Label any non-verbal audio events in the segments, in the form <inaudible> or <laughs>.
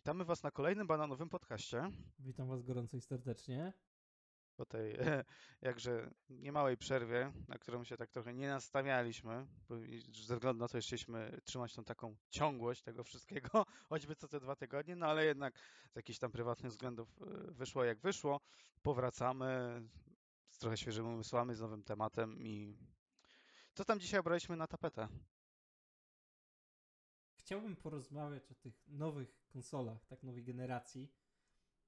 Witamy Was na kolejnym bananowym podcaście. Witam Was gorąco i serdecznie. Po tej <laughs> jakże niemałej przerwie, na którą się tak trochę nie nastawialiśmy, bo ze względu na to, że chcieliśmy trzymać tą taką ciągłość tego wszystkiego, <laughs> choćby co te dwa tygodnie, no ale jednak z jakichś tam prywatnych względów e, wyszło jak wyszło. Powracamy z trochę świeżymi umysłami, z nowym tematem i co tam dzisiaj obraliśmy na tapetę? Chciałbym porozmawiać o tych nowych konsolach, tak nowej generacji,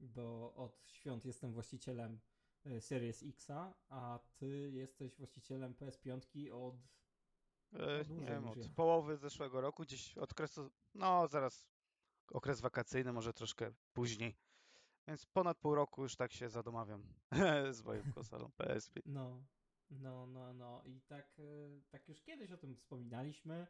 bo od świąt jestem właścicielem e, Series Xa, a ty jesteś właścicielem PS5 od. E, nie wiem, od ja. połowy zeszłego roku, gdzieś od okresu, no zaraz okres wakacyjny, może troszkę później. Więc ponad pół roku już tak się zadomawiam <laughs> z moją konsolą PSP. No, no, no, no. I tak, e, tak już kiedyś o tym wspominaliśmy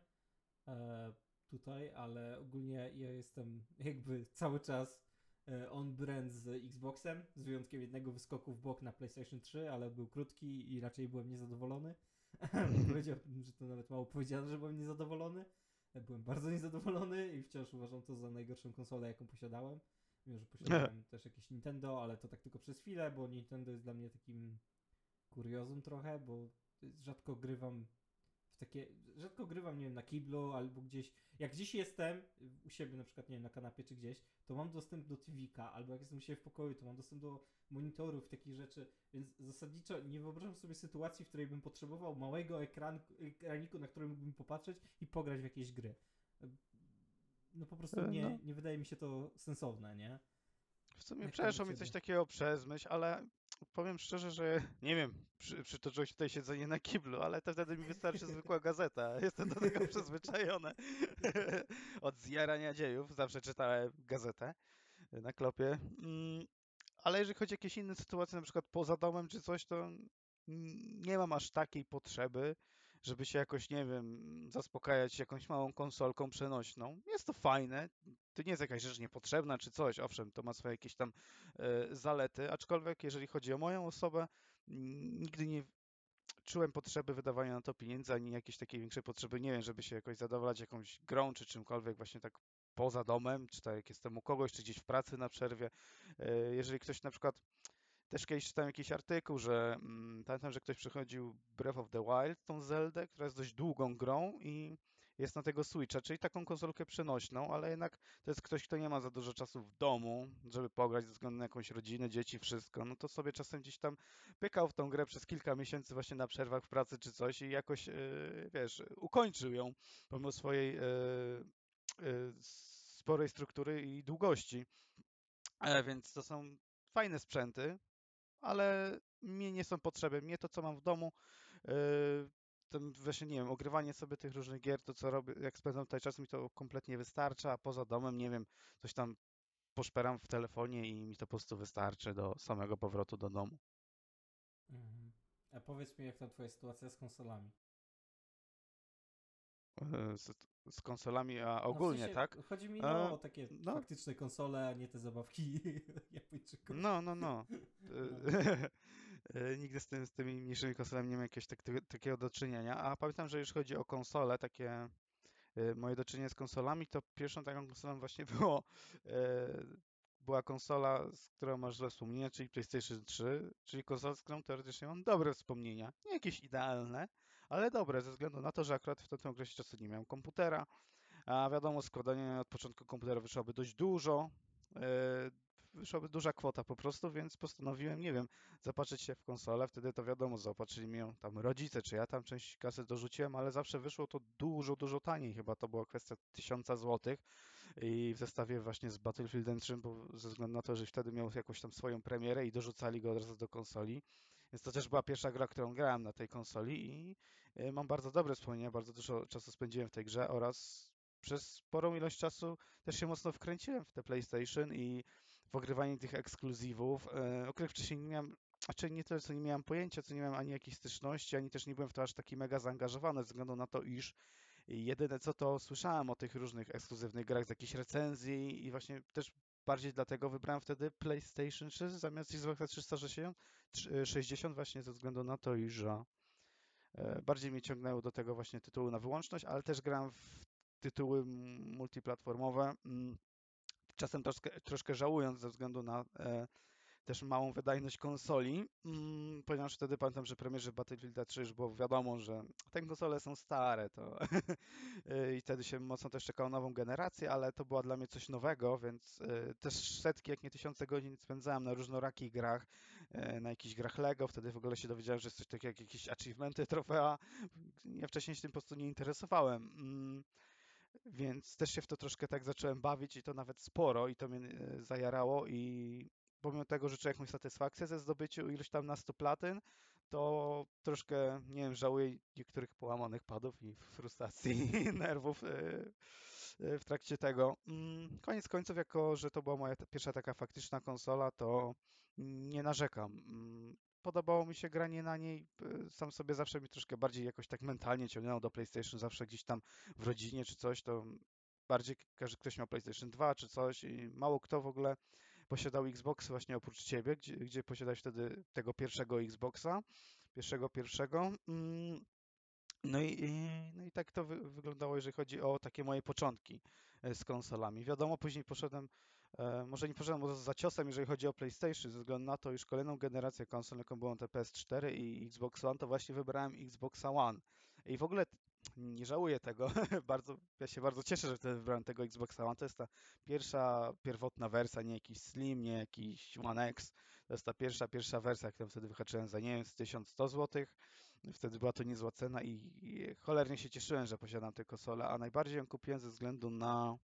tutaj, ale ogólnie ja jestem jakby cały czas e, on-brand z Xboxem, z wyjątkiem jednego wyskoku w bok na PlayStation 3, ale był krótki i raczej byłem niezadowolony. <laughs> Powiedziałbym, że to nawet mało powiedziane, że byłem niezadowolony. Byłem bardzo niezadowolony i wciąż uważam to za najgorszą konsolę, jaką posiadałem. Mimo, że posiadałem <laughs> też jakieś Nintendo, ale to tak tylko przez chwilę, bo Nintendo jest dla mnie takim kuriozum trochę, bo rzadko grywam takie, rzadko grywam, nie wiem, na kiblu albo gdzieś, jak gdzieś jestem, u siebie na przykład, nie wiem, na kanapie czy gdzieś, to mam dostęp do TV'ka, albo jak jestem u siebie w pokoju, to mam dostęp do monitorów, takich rzeczy, więc zasadniczo nie wyobrażam sobie sytuacji, w której bym potrzebował małego ekran, ekraniku, na którym mógłbym popatrzeć i pograć w jakieś gry. No po prostu nie, no. nie wydaje mi się to sensowne, nie? W sumie przeszło mi coś takiego przez myśl, ale powiem szczerze, że <laughs> nie wiem, przy, przytoczyłeś tutaj siedzenie na kiblu, ale to wtedy mi wystarczy zwykła gazeta. <laughs> Jestem do tego przyzwyczajony. <laughs> Od zjarania dziejów zawsze czytałem gazetę na klopie. Mm, ale jeżeli chodzi o jakieś inne sytuacje, na przykład poza domem czy coś, to nie mam aż takiej potrzeby, żeby się jakoś, nie wiem, zaspokajać jakąś małą konsolką przenośną. Jest to fajne, to nie jest jakaś rzecz niepotrzebna czy coś, owszem, to ma swoje jakieś tam e, zalety, aczkolwiek jeżeli chodzi o moją osobę, nigdy nie czułem potrzeby wydawania na to pieniędzy, ani jakiejś takiej większej potrzeby, nie wiem, żeby się jakoś zadowalać jakąś grą czy czymkolwiek właśnie tak poza domem, czy tak jak jestem u kogoś, czy gdzieś w pracy na przerwie. E, jeżeli ktoś na przykład też kiedyś czytałem jakiś artykuł, że mm, pamiętam, że ktoś przechodził Breath of the Wild, tą Zeldę, która jest dość długą grą i jest na tego Switcha, czyli taką konsolkę przenośną, ale jednak to jest ktoś, kto nie ma za dużo czasu w domu, żeby pograć ze względu na jakąś rodzinę, dzieci, wszystko, no to sobie czasem gdzieś tam pykał w tą grę przez kilka miesięcy właśnie na przerwach w pracy czy coś i jakoś, yy, wiesz, ukończył ją pomimo swojej yy, yy, sporej struktury i długości. E, więc to są fajne sprzęty, ale mnie nie są potrzeby. Mnie to, co mam w domu, ten właśnie, nie wiem, ogrywanie sobie tych różnych gier, to co robię, jak spędzam tutaj czas, mi to kompletnie wystarcza, a poza domem, nie wiem, coś tam poszperam w telefonie i mi to po prostu wystarczy do samego powrotu do domu. Mhm. A powiedz mi, jak ta twoja sytuacja z konsolami? E, z, z, konsolami, a ogólnie, no w sensie, tak? Chodzi mi no, o takie no. faktyczne konsole, a nie te zabawki <laughs> Japończyków. No, no, no. <laughs> E, <laughs> nigdy z, tym, z tymi mniejszymi konsolami nie miałem jakiegoś tak, takiego do czynienia, a pamiętam, że już chodzi o konsole, takie e, moje do czynienia z konsolami, to pierwszą taką konsolą właśnie <laughs> było była konsola, z którą masz złe wspomnienia, czyli PlayStation 3, czyli konsola, z którą teoretycznie mam dobre wspomnienia. Nie jakieś idealne, ale dobre, ze względu na to, że akurat w tym okresie czasu nie miałem komputera, a wiadomo, składanie od początku komputera wyszłoby dość dużo, e, wyszłaby duża kwota po prostu, więc postanowiłem, nie wiem, zapatrzyć się w konsolę. Wtedy to wiadomo, zaopatrzyli mnie tam rodzice, czy ja tam część kasy dorzuciłem, ale zawsze wyszło to dużo, dużo taniej. Chyba to była kwestia tysiąca złotych i w zestawie właśnie z Battlefieldem 3, bo ze względu na to, że wtedy miał jakąś tam swoją premierę i dorzucali go od razu do konsoli. Więc to też była pierwsza gra, którą grałem na tej konsoli i e, mam bardzo dobre wspomnienia, bardzo dużo czasu spędziłem w tej grze oraz przez sporą ilość czasu też się mocno wkręciłem w te PlayStation i w ogrywanie tych ekskluzywów, e, o których wcześniej nie miałem, znaczy nie tyle, co nie miałem pojęcia, co nie miałem ani jakiejś styczności, ani też nie byłem w to aż taki mega zaangażowany, ze względu na to, iż jedyne co to słyszałem o tych różnych ekskluzywnych grach z jakichś recenzji i właśnie też bardziej dlatego wybrałem wtedy PlayStation 3 zamiast Xboxa 360 właśnie ze względu na to, iż e, bardziej mnie ciągnęło do tego właśnie tytułu na wyłączność, ale też grałem w tytuły multiplatformowe. Mm, czasem troszkę, troszkę żałując ze względu na e, też małą wydajność konsoli, mm, ponieważ wtedy pamiętam, że premierze Battlefield 3 już było wiadomo, że te konsole są stare, to <laughs> i wtedy się mocno też czekało nową generację, ale to była dla mnie coś nowego, więc e, też setki, jak nie tysiące godzin spędzałem na różnorakich grach, e, na jakichś grach Lego, wtedy w ogóle się dowiedziałem, że jest coś takiego jak jakieś achievementy, trofea. Ja wcześniej się tym po prostu nie interesowałem. Mm, więc też się w to troszkę tak zacząłem bawić i to nawet sporo i to mnie e, zajarało i pomimo tego, że czuję jakąś satysfakcję ze zdobyciu iluś tam na 100 platyn, to troszkę, nie wiem, żałuję niektórych połamanych padów i frustracji <laughs> i nerwów e, e, w trakcie tego. Mm, Koniec końców, jako że to była moja pierwsza taka faktyczna konsola, to nie narzekam. Podobało mi się granie na niej. Sam sobie zawsze mi troszkę bardziej jakoś tak mentalnie ciągnęło do PlayStation, zawsze gdzieś tam w rodzinie czy coś, to bardziej każdy ktoś miał PlayStation 2 czy coś i mało kto w ogóle posiadał Xbox właśnie oprócz ciebie, gdzie, gdzie posiadałeś wtedy tego pierwszego Xboxa, pierwszego pierwszego. Mm, No i, no i tak to wy, wyglądało, jeżeli chodzi o takie moje początki e, z konsolami. Wiadomo, później poszedłem, może nie poszedłem za ciosem, jeżeli chodzi o PlayStation, ze względu na to, już kolejną generację konsol, jaką były te PS4 i Xbox One, to właśnie wybrałem Xboxa One. I w ogóle nie żałuję tego, <laughs> bardzo, ja się bardzo cieszę, że wtedy wybrałem tego Xboxa One. To jest ta pierwsza, pierwotna wersja, nie jakiś Slim, nie jakiś One X. To jest ta pierwsza, pierwsza wersja, którą wtedy wyhaczyłem za, nie wiem, z 1100 zł. Wtedy była to niezła cena i, i cholernie się cieszyłem, że posiadam tę konsolę, a najbardziej ją kupiłem ze względu na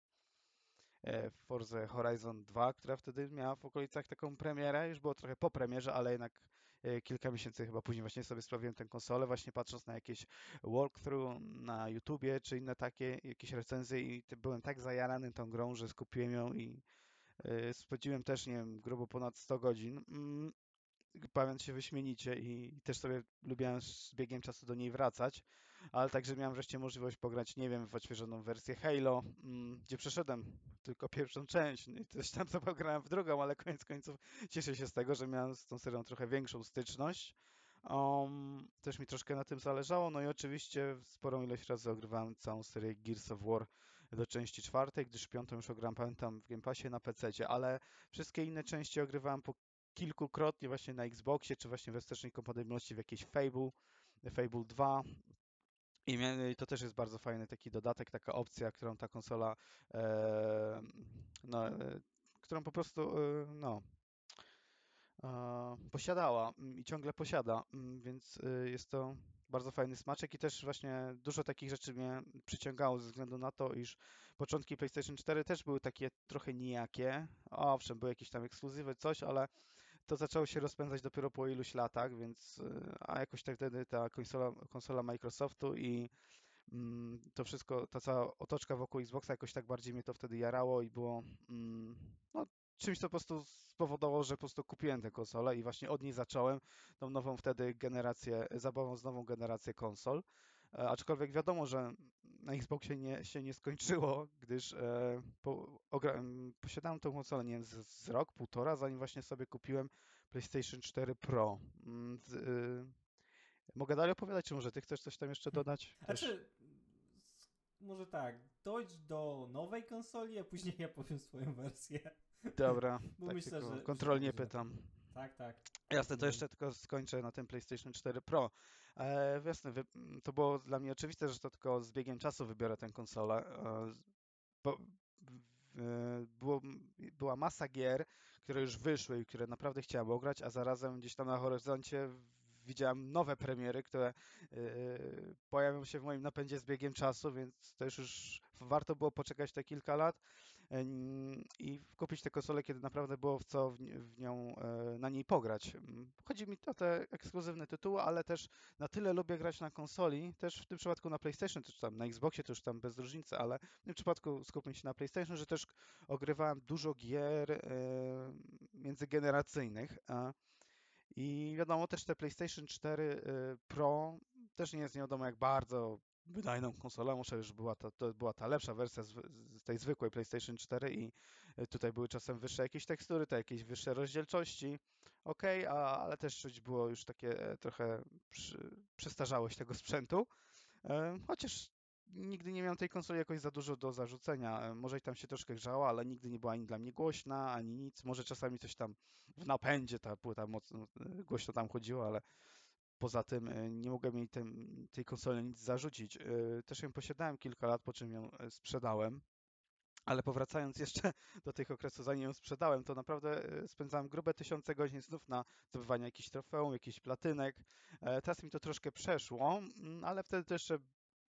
e, Forza Horizon 2, która wtedy miała w okolicach taką premierę, już było trochę po premierze, ale jednak e, kilka miesięcy chyba później właśnie sobie sprawiłem tę konsolę, właśnie patrząc na jakieś walkthrough na YouTubie, czy inne takie jakieś recenzje i byłem tak zajarany tą grą, że skupiłem ją i e, spędziłem też, nie wiem, grubo ponad 100 godzin. Mm, bawiąc się wyśmienicie i też sobie lubiłem z biegiem czasu do niej wracać, ale także miałem wreszcie możliwość pograć, nie wiem, w odświeżoną wersję Halo, mm, gdzie przeszedłem tylko pierwszą część no i też tam sobie pograłem w drugą, ale koniec końców cieszę się z tego, że miałem z tą serią trochę większą styczność. Um, też mi troszkę na tym zależało, no i oczywiście sporą ilość razy ogrywałem całą serię Gears of War do części czwartej, gdyż piątą już ograłem, pamiętam, w Game Passie na PC, ale wszystkie inne części ogrywałem po kilkukrotnie właśnie na Xboxie, czy właśnie we wstecznej kompatybilności w jakiejś Fable, Fable 2. I i to też jest bardzo fajny taki dodatek, taka opcja, którą ta konsola, e, no, e, którą po prostu, e, no, posiadała mm, i ciągle posiada, mm, więc e, jest to bardzo fajny smaczek i też właśnie dużo takich rzeczy mnie przyciągało ze względu na to, iż początki PlayStation 4 też były takie trochę nijakie. Owszem, były jakieś tam ekskluzywy, coś, ale to zaczęło się rozpędzać dopiero po iluś latach, więc y, a jakoś tak wtedy ta konsola, konsola Microsoftu i mm, to wszystko, ta cała otoczka wokół Xboxa jakoś tak bardziej mnie to wtedy jarało i było mm, no, czymś, co po prostu spowodowało, że po prostu kupiłem tę konsolę i właśnie od niej zacząłem tą nową wtedy generację, zabawą z nową generację konsol. E, Aczkolwiek wiadomo, że na Xboxie nie, się nie skończyło, gdyż e, po, ogra, posiadałem tą konsolę, nie wiem, z, z rok, półtora, zanim właśnie sobie kupiłem PlayStation 4 Pro. Mm, z, y, mogę dalej opowiadać, czy może ty chcesz coś tam jeszcze dodać? Też. Znaczy, może tak, dojdź do nowej konsoli, a później ja powiem swoją wersję. Dobra, <laughs> Bo tak myślę, że- kontrolnie pytam. Tak, tak. Jasne, to Mhm. jeszcze tylko skończę na tym PlayStation 4 Pro. E, jasne, to było dla mnie oczywiste, że to tylko z biegiem czasu wybiorę tę konsolę. E, bo, było, była masa gier, które już wyszły i które naprawdę chciałem ograć, a zarazem gdzieś tam na horyzoncie widziałem nowe premiery, które e, pojawią się w moim napędzie z biegiem czasu, więc to już, już warto było poczekać te kilka lat i kupić tę konsolę, kiedy naprawdę było w co w, ni- w nią, e, na niej pograć. Mm, Chodzi mi o te ekskluzywne tytuły, ale też na tyle lubię grać na konsoli, też w tym przypadku na PlayStation, czy tam na Xboxie, to już tam bez różnicy, ale w tym przypadku skupmy się na PlayStation, że też ogrywałem dużo gier e, międzygeneracyjnych. I wiadomo, też te PlayStation 4 e, Pro też nie jest nie wiadomo jak bardzo wydajną konsolą, muszę już była ta, to była ta lepsza wersja z, z tej zwykłej PlayStation 4 i e, tutaj były czasem wyższe jakieś tekstury, to jakieś wyższe rozdzielczości, ok, a, ale też czuć było już takie e, trochę przy, przestarzałość tego sprzętu, e, chociaż nigdy nie miałem tej konsoli jakoś za dużo do zarzucenia. Może i tam się troszkę grzała, ale nigdy nie była ani dla mnie głośna, ani nic. Może czasami coś tam w napędzie ta płyta mocno głośno tam chodziła, ale poza tym e, nie mogłem jej tej konsoli nic zarzucić. E, Też ją posiadałem kilka lat, po czym ją e, sprzedałem. Ale powracając <laughs> jeszcze do tych okresów, zanim ją sprzedałem, to naprawdę spędzałem grube tysiące godzin znów na zdobywanie jakichś trofeum, jakichś platynek. Teraz mi to troszkę przeszło, mm, ale wtedy też jeszcze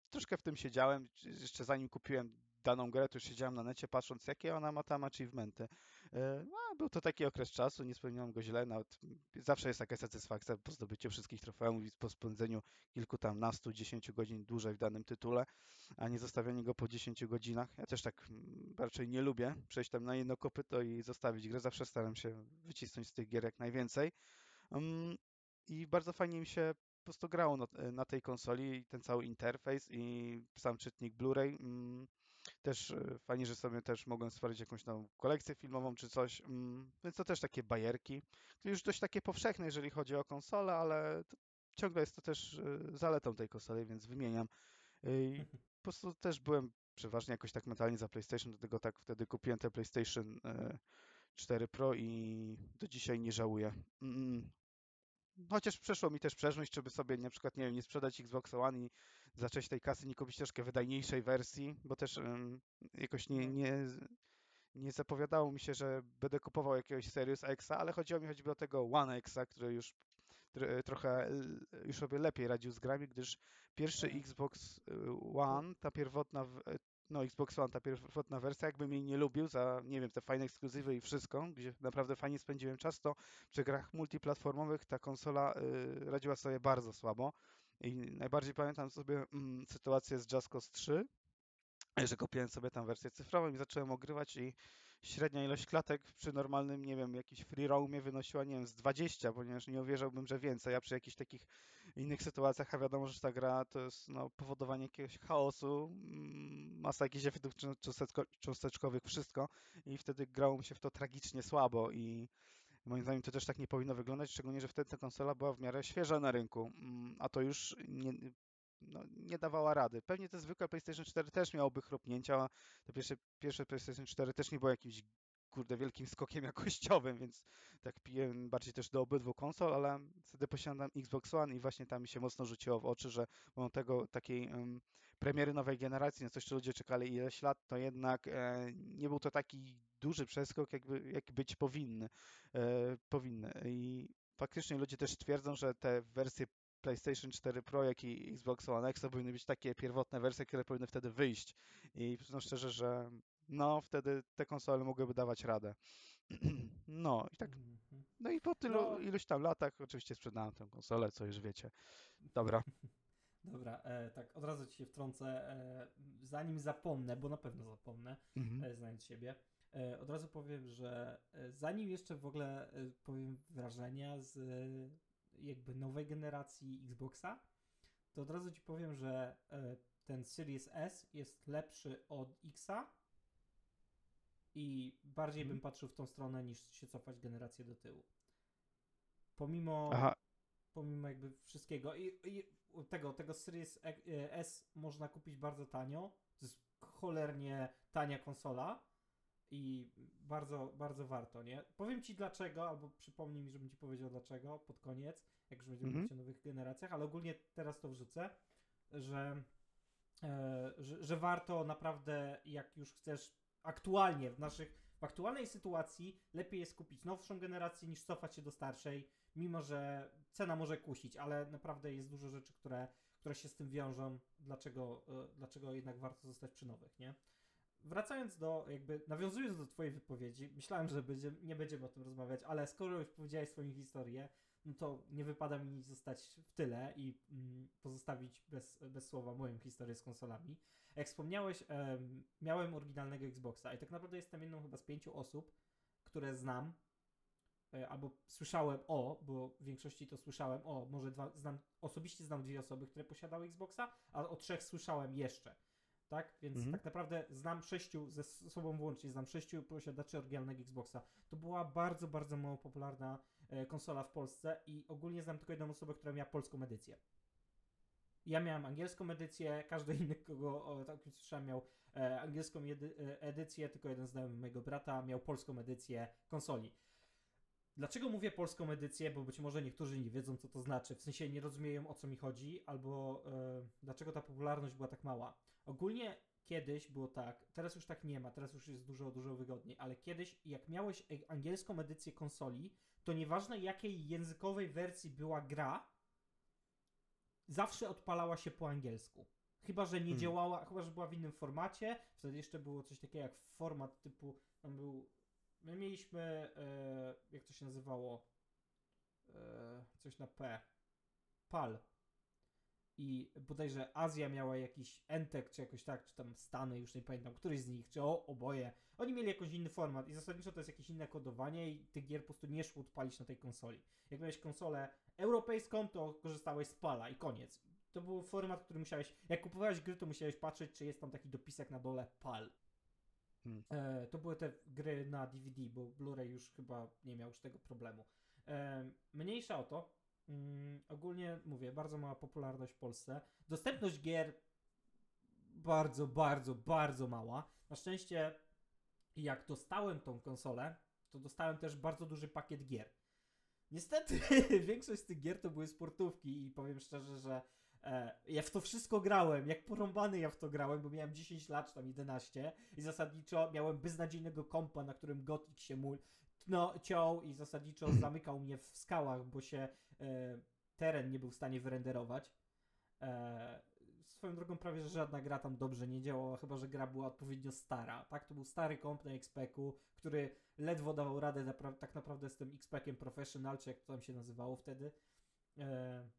troszkę w tym siedziałem. Jeszcze zanim kupiłem daną grę, to już siedziałem na necie patrząc, jakie ona ma tam achievementy. E, No, był to taki okres czasu, nie spełniłem go źle, nawet zawsze jest taka satysfakcja po zdobyciu wszystkich trofeum i po spędzeniu kilku tam nastu, dziesięciu godzin dłużej w danym tytule, a nie zostawianie go po 10 godzinach. Ja też tak mm, raczej nie lubię przejść tam na jedno kopyto i zostawić grę. Zawsze staram się wycisnąć z tych gier jak najwięcej. Mm, I bardzo fajnie mi się po prostu grało na, na tej konsoli ten cały interfejs i sam czytnik Blu-ray. Mm, Też e, fajnie, że sobie też mogłem stworzyć jakąś tam kolekcję filmową czy coś, mm, więc to też takie bajerki. To już dość takie powszechne, jeżeli chodzi o konsolę, ale ciągle jest to też e, zaletą tej konsoli, więc wymieniam. I po prostu też byłem przeważnie jakoś tak mentalnie za PlayStation, dlatego tak wtedy kupiłem te PlayStation e, 4 Pro i do dzisiaj nie żałuję. Chociaż przeszło mi też przeszłość, żeby sobie na przykład, nie wiem, nie sprzedać Xbox One i za część tej kasy nie kupić troszkę wydajniejszej wersji, bo też em, jakoś nie, No. nie, nie zapowiadało mi się, że będę kupował jakiegoś Series X, ale chodziło mi choćby o tego One X, który już tr- trochę l- już sobie lepiej radził z grami, gdyż pierwszy Mhm. Xbox y, One, ta pierwotna, e, no Xbox One, ta pierwotna wersja, jakbym jej nie lubił za, nie wiem, te fajne ekskluzywy i wszystko, gdzie naprawdę fajnie spędziłem czas, to przy grach multiplatformowych ta konsola y, radziła sobie bardzo słabo. I najbardziej pamiętam sobie mm, sytuację z Just Cause 3, że kupiłem sobie tam wersję cyfrową i zacząłem ogrywać i średnia ilość klatek przy normalnym, nie wiem, jakiś free roamie wynosiła, nie wiem, z 20, ponieważ nie uwierzyłbym, że więcej, a przy jakichś takich innych sytuacjach, a wiadomo, że ta gra to jest no, powodowanie jakiegoś chaosu, mm, masa jakichś efektów cząsteczko- cząsteczko- cząsteczkowych, wszystko i wtedy grało mi się w to tragicznie słabo i Moim zdaniem to też tak nie powinno wyglądać, szczególnie, że wtedy ta konsola była w miarę świeża na rynku, mm, a to już nie, no, nie dawała rady. Pewnie te zwykłe PlayStation 4 też miałoby chrupnięcia, te pierwsze, pierwsze PlayStation 4 też nie było jakimś kurde wielkim skokiem jakościowym, więc tak piję bardziej też do obydwu konsol, ale wtedy posiadam Xbox One i właśnie tam mi się mocno rzuciło w oczy, że pomimo tego takiej em, premiery nowej generacji, na coś, co ludzie czekali ileś lat, to jednak e, nie był to taki duży przeskok, jakby, jak być powinny, e, powinny. I faktycznie ludzie też twierdzą, że te wersje PlayStation 4 Pro, jak i Xbox One X to powinny być takie pierwotne wersje, które powinny wtedy wyjść. I przyznam szczerze, że no, wtedy te konsole mogłyby dawać radę. <clears throat> No i tak, Mhm. no i po tylu No. iluś tam latach oczywiście sprzedałem tę konsolę, co już wiecie. Dobra. <laughs> Dobra, e, tak, od razu ci się wtrącę, e, zanim zapomnę, bo na pewno zapomnę, Mhm. e, znając siebie. E, od razu powiem, że e, zanim jeszcze w ogóle e, powiem wrażenia z e, jakby nowej generacji Xboxa, to od razu ci powiem, że e, ten Series S jest lepszy od Xa i bardziej Mhm. bym patrzył w tą stronę niż się cofać generację do tyłu. Pomimo Aha, pomimo jakby wszystkiego. I, i tego, tego Series E- S można kupić bardzo tanio. To jest cholernie tania konsola i bardzo, bardzo warto, nie? Powiem ci dlaczego, albo przypomnij mi, żebym ci powiedział dlaczego pod koniec, jak już będziemy Mhm. mówić o nowych generacjach, ale ogólnie teraz to wrzucę, że, e, że, że warto naprawdę, jak już chcesz aktualnie w naszych, w aktualnej sytuacji lepiej jest kupić nowszą generację niż cofać się do starszej, mimo że cena może kusić, ale naprawdę jest dużo rzeczy, które, które się z tym wiążą, dlaczego, e, dlaczego jednak warto zostać przy nowych, nie? Wracając do, jakby, nawiązując do twojej wypowiedzi, myślałem, że będzie, nie będziemy o tym rozmawiać, ale skoro już powiedziałeś swoją historię, no to nie wypada mi zostać w tyle i mm, pozostawić bez, bez słowa moją historię z konsolami. Jak wspomniałeś, em, miałem oryginalnego Xboxa i tak naprawdę jestem jedną chyba z pięciu osób, które znam, e, albo słyszałem o, bo w większości to słyszałem o, może dwa, znam, osobiście znam dwie osoby, które posiadały Xboxa, a o trzech słyszałem jeszcze. Tak? Więc Mhm. tak naprawdę znam sześciu, ze sobą włącznie, znam sześciu posiadaczy oryginalnego Xboxa. To była bardzo, bardzo mało popularna konsola w Polsce i ogólnie znam tylko jedną osobę, która miała polską edycję. Ja miałem angielską edycję, każdy inny, kogo tak słyszałem, miał e, angielską e, edycję, tylko jeden znajomy mojego brata miał polską edycję konsoli. Dlaczego mówię polską edycję? Bo być może niektórzy nie wiedzą, co to znaczy, w sensie nie rozumieją, o co mi chodzi, albo e, dlaczego ta popularność była tak mała. Ogólnie kiedyś było tak, teraz już tak nie ma, teraz już jest dużo, dużo wygodniej, ale kiedyś, jak miałeś e- angielską edycję konsoli, to nieważne jakiej językowej wersji była gra, zawsze odpalała się po angielsku. Chyba, że nie Hmm. działała, chyba, że była w innym formacie. Wtedy jeszcze było coś takiego jak format typu, tam był, my mieliśmy, e, jak to się nazywało, e, coś na P, PAL. I bodajże Azja miała jakiś Entek, czy jakoś tak, czy tam Stany, już nie pamiętam, któryś z nich, czy o, oboje. Oni mieli jakiś inny format i zasadniczo to jest jakieś inne kodowanie i tych gier po prostu nie szło odpalić na tej konsoli. Jak miałeś konsolę europejską, to korzystałeś z PALa i koniec. To był format, który musiałeś, jak kupowałeś gry, to musiałeś patrzeć, czy jest tam taki dopisek na dole PAL. Hmm. E, to były te gry na DVD, bo Blu-ray już chyba nie miał już tego problemu. E, mniejsza o to. Mm, ogólnie mówię, bardzo mała popularność w Polsce. Dostępność gier bardzo, bardzo, bardzo mała. Na szczęście, jak dostałem tą konsolę, to dostałem też bardzo duży pakiet gier. Niestety, <laughs> większość z tych gier to były sportówki i powiem szczerze, że e, ja w to wszystko grałem, jak porąbany ja w to grałem, bo miałem 10 lat, czy tam 11 i zasadniczo miałem beznadziejnego kompa, na którym Gothic się mul, no, ciął i zasadniczo <clears throat> zamykał mnie w skałach, bo się teren nie był w stanie wyrenderować. E, swoją drogą prawie, że żadna gra tam dobrze nie działała, chyba, że gra była odpowiednio stara, tak? To był stary komp na XP-ku, który ledwo dawał radę napra- tak naprawdę z tym XP-kiem Professional, czy jak to tam się nazywało wtedy. E,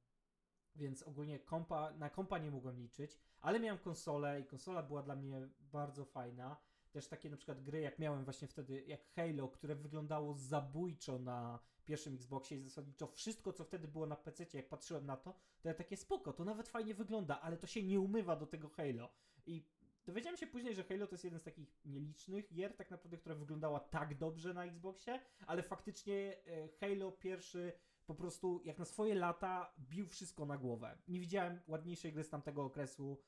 więc ogólnie kompa, na kompa nie mogłem liczyć, ale miałem konsolę i konsola była dla mnie bardzo fajna. Też takie na przykład gry, jak miałem właśnie wtedy, jak Halo, które wyglądało zabójczo na pierwszym Xboxie i zasadniczo wszystko, co wtedy było na PC, jak patrzyłem na to, to ja takie spoko, to nawet fajnie wygląda, ale to się nie umywa do tego Halo. I dowiedziałem się później, że Halo to jest jeden z takich nielicznych gier, tak naprawdę, która wyglądała tak dobrze na Xboxie, ale faktycznie e, Halo pierwszy po prostu jak na swoje lata bił wszystko na głowę. Nie widziałem ładniejszej gry z tamtego okresu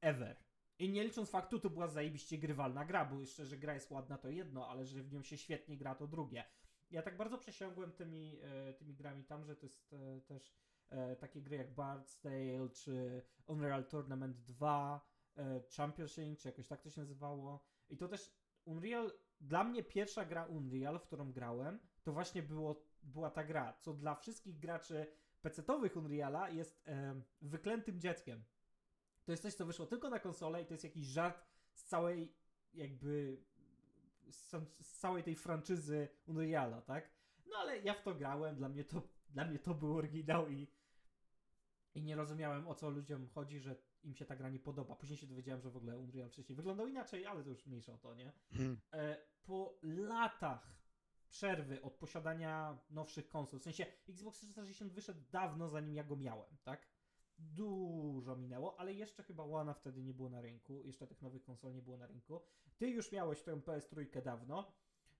ever. I nie licząc faktu, to była zajebiście grywalna gra, bo jeszcze, że gra jest ładna to jedno, ale że w nią się świetnie gra to drugie. Ja tak bardzo przesiągłem tymi, e, tymi grami tam, że to jest e, też e, takie gry jak Bard's Tale, czy Unreal Tournament 2, e, Championship, czy jakoś tak to się nazywało. I to też Unreal, dla mnie pierwsza gra Unreal, w którą grałem, to właśnie było, była ta gra, co dla wszystkich graczy PC-towych Unreala jest wyklętym dzieckiem. To jest coś, co wyszło tylko na konsolę i to jest jakiś żart z całej jakby z, całej tej franczyzy Unreala, tak? No ale ja w to grałem, dla mnie to, dla mnie to był oryginał i, i nie rozumiałem o co ludziom chodzi, że im się ta gra nie podoba. Później się dowiedziałem, że w ogóle Unreal wcześniej wyglądał inaczej, ale to już mniejsza o to, nie? Hmm. E, po latach przerwy od posiadania nowszych konsol, w sensie Xbox 360 wyszedł dawno zanim ja go miałem, tak? Dużo minęło, ale jeszcze chyba One wtedy nie było na rynku, jeszcze tych nowych konsol nie było na rynku. Ty już miałeś tę PS3 dawno,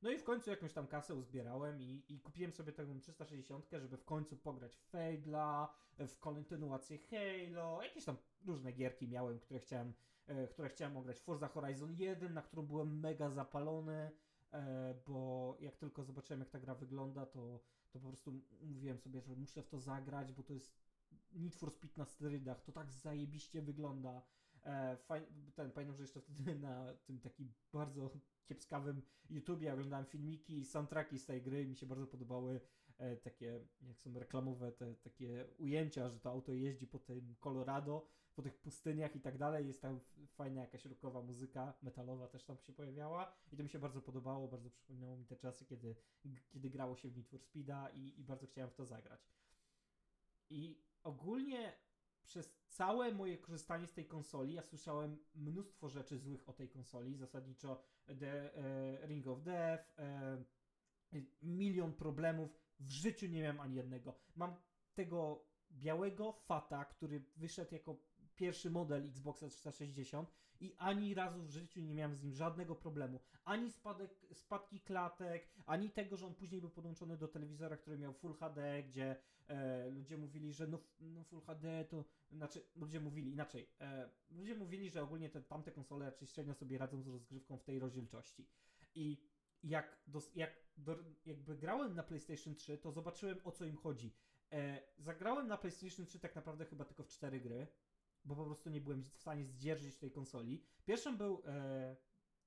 no i w końcu jakąś tam kasę uzbierałem i, i kupiłem sobie tę 360, żeby w końcu pograć w Fable'a, w kontynuację Halo, jakieś tam różne gierki miałem, które chciałem, e, które chciałem ograć. Forza Horizon 1, na którą byłem mega zapalony, e, bo jak tylko zobaczyłem jak ta gra wygląda, to, to po prostu mówiłem sobie, że muszę w to zagrać, bo to jest Need for Speed na sterydach, to tak zajebiście wygląda. E, faj, ten, pamiętam, że jeszcze wtedy na tym takim bardzo kiepskawym YouTubie oglądałem filmiki i soundtracki z tej gry mi się bardzo podobały e, takie, jak są reklamowe, te takie ujęcia, że to auto jeździ po tym Colorado, po tych pustyniach i tak dalej. Jest tam fajna jakaś rockowa muzyka, metalowa też tam się pojawiała i to mi się bardzo podobało, bardzo przypominało mi te czasy, kiedy, kiedy grało się w Need for Speeda i, i bardzo chciałem w to zagrać. I ogólnie przez całe moje korzystanie z tej konsoli ja słyszałem mnóstwo rzeczy złych o tej konsoli, zasadniczo The e, Ring of Death, e, milion problemów, w życiu nie miałem ani jednego. Mam tego białego fata, który wyszedł jako pierwszy model Xboxa 360 i ani razu w życiu nie miałem z nim żadnego problemu. Ani spadek, spadki klatek, ani tego, że on później był podłączony do telewizora, który miał Full HD, gdzie e, ludzie mówili, że no, no Full HD to... Znaczy, ludzie mówili inaczej. E, ludzie mówili, że ogólnie te tamte konsole raczej średnio sobie radzą z rozgrywką w tej rozdzielczości. I jak, dos, jak do, jakby grałem na PlayStation 3, to zobaczyłem o co im chodzi. E, zagrałem na PlayStation 3 tak naprawdę chyba tylko w cztery gry, bo po prostu nie byłem w stanie zdzierżyć tej konsoli. Pierwszym był e,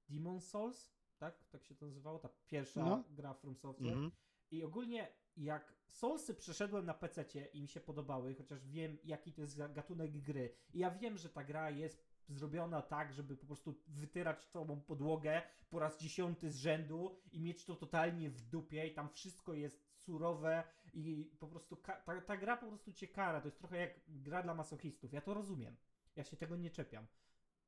Demon Souls, tak? Tak się to nazywało, ta pierwsza No. gra From Software. Mhm. I ogólnie jak Soulsy przeszedłem na PC i mi się podobały, chociaż wiem jaki to jest gatunek gry. I ja wiem, że ta gra jest zrobiona tak, żeby po prostu wytyrać całą podłogę po raz dziesiąty z rzędu i mieć to totalnie w dupie i tam wszystko jest surowe i po prostu ta, ta gra po prostu cię kara. To jest trochę jak gra dla masochistów. Ja to rozumiem. Ja się tego nie czepiam.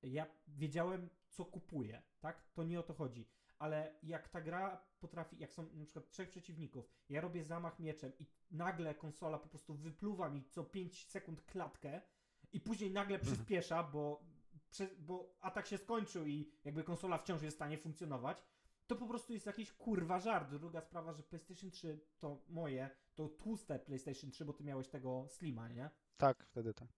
Ja wiedziałem, co kupuję, tak? To nie o to chodzi. Ale jak ta gra potrafi, jak są na przykład trzech przeciwników, ja robię zamach mieczem i nagle konsola po prostu wypluwa mi co 5 sekund klatkę i później nagle przyspiesza, bo, bo atak się skończył i jakby konsola wciąż jest w stanie funkcjonować, to po prostu jest jakiś kurwa żart. Druga sprawa, że PlayStation 3 to moje, to tłuste PlayStation 3, bo ty miałeś tego Slima, nie? Tak, wtedy tak.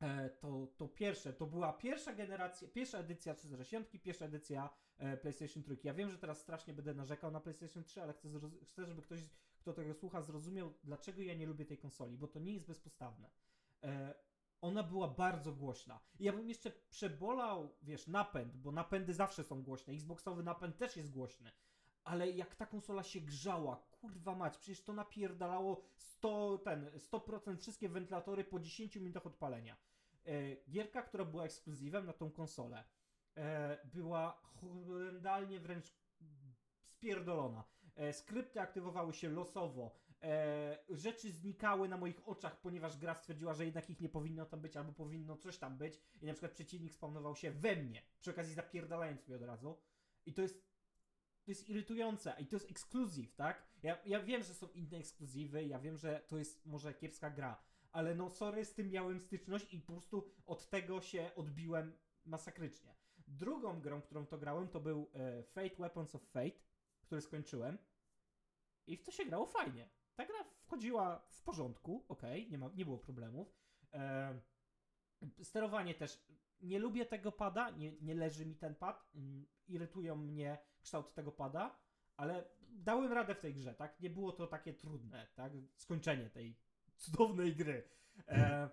E, to, to pierwsze, to była pierwsza generacja, pierwsza edycja 360, pierwsza edycja e, PlayStation 3. Ja wiem, że teraz strasznie będę narzekał na PlayStation 3, ale chcę, chcę, żeby ktoś, kto tego słucha, zrozumiał, dlaczego ja nie lubię tej konsoli, bo to nie jest bezpostawne. E, ona była bardzo głośna. I ja bym jeszcze przebolał, wiesz, napęd, bo napędy zawsze są głośne. Xboxowy napęd też jest głośny. Ale jak ta konsola się grzała, kurwa mać, przecież to napierdalało 100, ten, 100% wszystkie wentylatory po 10 minutach odpalenia. E, gierka, która była ekskluzywem na tą konsolę, e, była horrendalnie wręcz spierdolona. E, skrypty aktywowały się losowo. E, rzeczy znikały na moich oczach, ponieważ gra stwierdziła, że jednak ich nie powinno tam być, albo powinno coś tam być. I na przykład przeciwnik spawnował się we mnie, przy okazji zapierdalając mnie od razu. I to jest to jest irytujące i to jest ekskluzyw, tak? Ja, ja wiem, że są inne ekskluzywy, ja wiem, że to jest może kiepska gra, ale no sorry, z tym miałem styczność i po prostu od tego się odbiłem masakrycznie. Drugą grą, którą to grałem, to był e, Fate Weapons of Fate, który skończyłem i w to się grało fajnie. Ta gra wchodziła w porządku, okej, nie, ma, nie było problemów. E, sterowanie też, nie lubię tego pada, nie, nie leży mi ten pad, mm, irytują mnie kształt tego pada, ale dałem radę w tej grze, tak? Nie było to takie trudne, tak? Skończenie tej cudownej gry. E,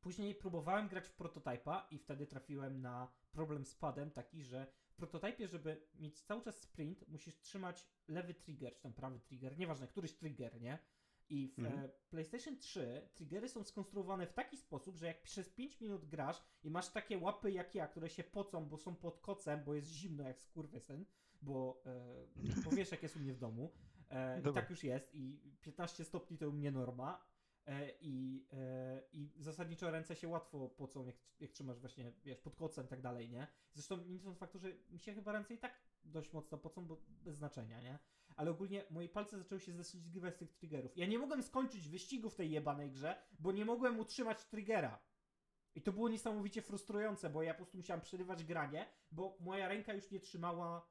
później próbowałem grać w prototypa i wtedy trafiłem na problem z padem taki, że prototypie, żeby mieć cały czas sprint, musisz trzymać lewy trigger, czy tam prawy trigger, nieważne, któryś trigger, nie? I w Mhm. e, PlayStation 3 triggery są skonstruowane w taki sposób, że jak przez 5 minut grasz i masz takie łapy jak ja, które się pocą, bo są pod kocem, bo jest zimno jak skurwysyn, bo, e, bo wiesz jak jest u mnie w domu. E, I tak już jest i 15 stopni to u mnie norma. E, i, e, I zasadniczo ręce się łatwo pocą, jak, jak trzymasz właśnie, wiesz, pod kocem i tak dalej, nie? Zresztą nie licząc faktu, że mi się chyba ręce i tak dość mocno pocą, bo bez znaczenia, nie? Ale ogólnie moje palce zaczęły się ześlizgiwać z tych triggerów. Ja nie mogłem skończyć wyścigu w tej jebanej grze, bo nie mogłem utrzymać triggera. I to było niesamowicie frustrujące, bo ja po prostu musiałem przerywać granie, bo moja ręka już nie trzymała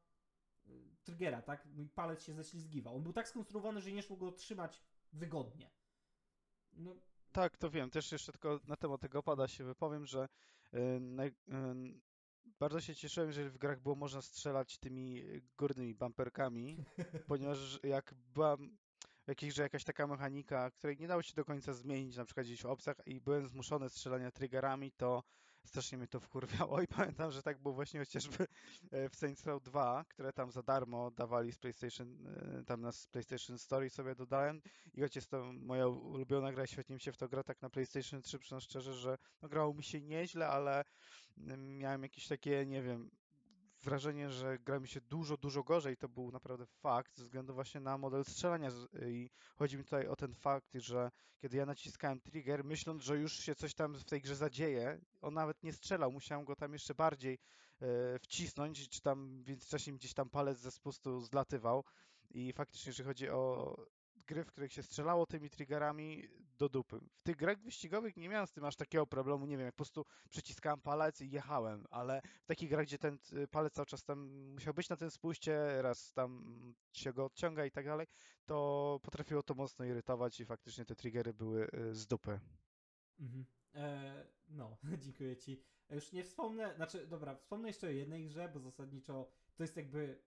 y, triggera, tak? Mój palec się ześlizgiwał. On był tak skonstruowany, że nie szło go trzymać wygodnie. No, Tak, to wiem. Też jeszcze tylko na temat tego pada się wypowiem, że naj, y, bardzo się cieszyłem, że w grach było można strzelać tymi górnymi bumperkami, <laughs> ponieważ jak była w jakiejś grze jakaś taka mechanika, której nie dało się do końca zmienić, na przykład gdzieś w obcach i byłem zmuszony strzelania triggerami, to strasznie mnie to wkurwiało i <laughs> pamiętam, że tak było właśnie chociażby e, w Saints Row 2, które tam za darmo dawali z PlayStation, e, tam na PlayStation Story sobie dodałem. I jest to moja ulubiona gra, świetnie mi się w to gra, tak na PlayStation 3 przyznam szczerze, że no, grało mi się nieźle, ale mm, miałem jakieś takie, nie wiem, wrażenie, że gra mi się dużo, dużo gorzej. To był naprawdę fakt ze względu właśnie na model strzelania. I chodzi mi tutaj o ten fakt, że kiedy ja naciskałem trigger, myśląc, że już się coś tam w tej grze zadzieje, on nawet nie strzelał. Musiałem go tam jeszcze bardziej e, wcisnąć, czy tam w międzyczasie mi gdzieś tam palec ze spustu zlatywał. I faktycznie, jeżeli chodzi o gry, w których się strzelało tymi triggerami, do dupy. W tych grach wyścigowych nie miałem z tym aż takiego problemu, nie wiem, jak po prostu przyciskałem palec i jechałem, ale w takich grach, gdzie ten y, palec cały czas tam musiał być na tym spuście, raz tam się go odciąga i tak dalej, to potrafiło to mocno irytować i faktycznie te triggery były y, z dupy. Mhm. E, no, <laughs> dziękuję ci. Już nie wspomnę, znaczy, dobra, wspomnę jeszcze o jednej grze, bo zasadniczo to jest jakby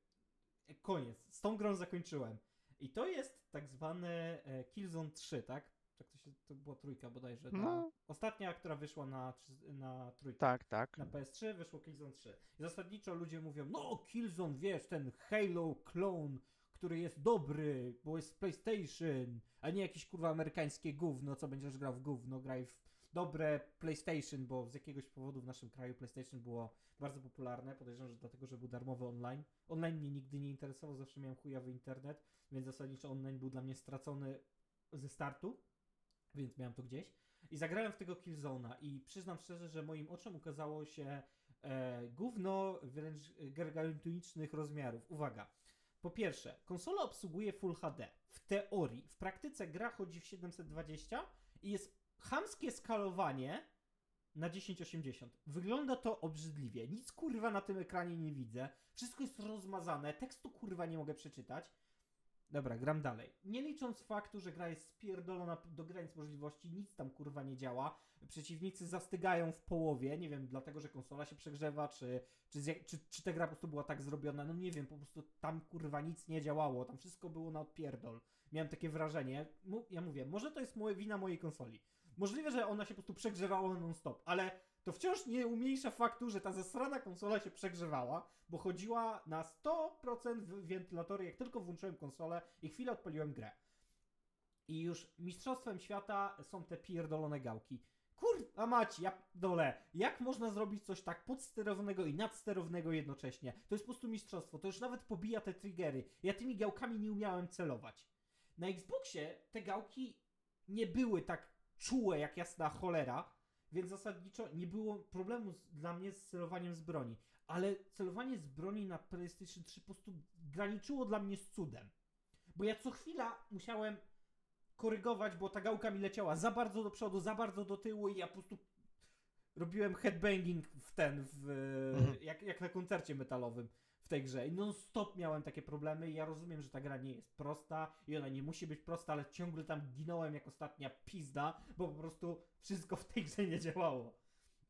koniec. Z tą grą zakończyłem. I to jest tak zwany e, Killzone 3, tak? Tak to się, to była trójka bodajże. ta No. Ostatnia, która wyszła na, na trójkę. Tak, tak. Na PS3 wyszło Killzone 3. I zasadniczo ludzie mówią, no Killzone, wiesz, ten Halo clone, który jest dobry, bo jest PlayStation, a nie jakieś kurwa amerykańskie gówno, co będziesz grał w gówno, graj w dobre PlayStation, bo z jakiegoś powodu w naszym kraju PlayStation było bardzo popularne. Podejrzewam, że dlatego, że był darmowy online. Online mnie nigdy nie interesował, zawsze miałem chujowy internet, więc zasadniczo online był dla mnie stracony ze startu, więc miałem to gdzieś. I zagrałem w tego Killzone'a i przyznam szczerze, że moim oczom ukazało się e, gówno wręcz gargantuicznych rozmiarów. Uwaga. Po pierwsze, konsola obsługuje Full HD. W teorii, w praktyce gra chodzi w 720 i jest chamskie skalowanie na 1080. Wygląda to obrzydliwie. Nic kurwa na tym ekranie nie widzę. Wszystko jest rozmazane. Tekstu kurwa nie mogę przeczytać. Dobra, gram dalej. Nie licząc faktu, że gra jest spierdolona do granic możliwości, nic tam kurwa nie działa. Przeciwnicy zastygają w połowie, nie wiem, dlatego, że konsola się przegrzewa, czy, czy, czy, czy ta gra po prostu była tak zrobiona, no nie wiem, po prostu tam kurwa nic nie działało, tam wszystko było na odpierdol. Miałem takie wrażenie, ja mówię, może to jest moja wina mojej konsoli. Możliwe, że ona się po prostu przegrzewała non-stop, ale to wciąż nie umniejsza faktu, że ta zasrana konsola się przegrzewała, bo chodziła na 100% w wentylatory, jak tylko włączyłem konsolę i chwilę odpaliłem grę. I już mistrzostwem świata są te pierdolone gałki. Kurwa macie, ja dole. Jak można zrobić coś tak podsterownego i nadsterownego jednocześnie? To jest po prostu mistrzostwo. To już nawet pobija te triggery. Ja tymi gałkami nie umiałem celować. Na Xboxie te gałki nie były tak czułe jak jasna cholera, więc zasadniczo nie było problemu z, dla mnie z celowaniem z broni. Ale celowanie z broni na PlayStation 3 po prostu graniczyło dla mnie z cudem. Bo ja co chwila musiałem korygować, bo ta gałka mi leciała za bardzo do przodu, za bardzo do tyłu i ja po prostu robiłem headbanging w ten, w, Mhm. jak, jak na koncercie metalowym w tej grze. I non-stop miałem takie problemy ja rozumiem, że ta gra nie jest prosta i ona nie musi być prosta, ale ciągle tam ginąłem jak ostatnia pizda, bo po prostu wszystko w tej grze nie działało.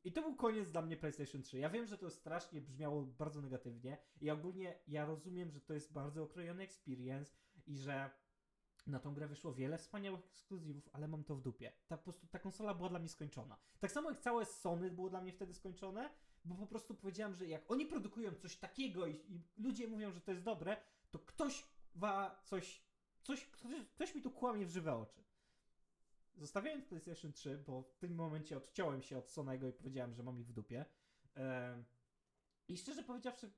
I to był koniec dla mnie PlayStation 3. Ja wiem, że to strasznie brzmiało bardzo negatywnie i ogólnie ja rozumiem, że to jest bardzo okrojony experience i że na tą grę wyszło wiele wspaniałych ekskluzywów, ale mam to w dupie. Ta, po prostu, ta konsola była dla mnie skończona. Tak samo jak całe Sony było dla mnie wtedy skończone, bo po prostu powiedziałem, że jak oni produkują coś takiego i, i ludzie mówią, że to jest dobre, to ktoś wa coś, coś ktoś, ktoś mi tu kłamie w żywe oczy. Zostawiając PlayStation 3, bo w tym momencie odciąłem się od Sonego i powiedziałem, że mam ich w dupie. Em, I szczerze powiedziawszy,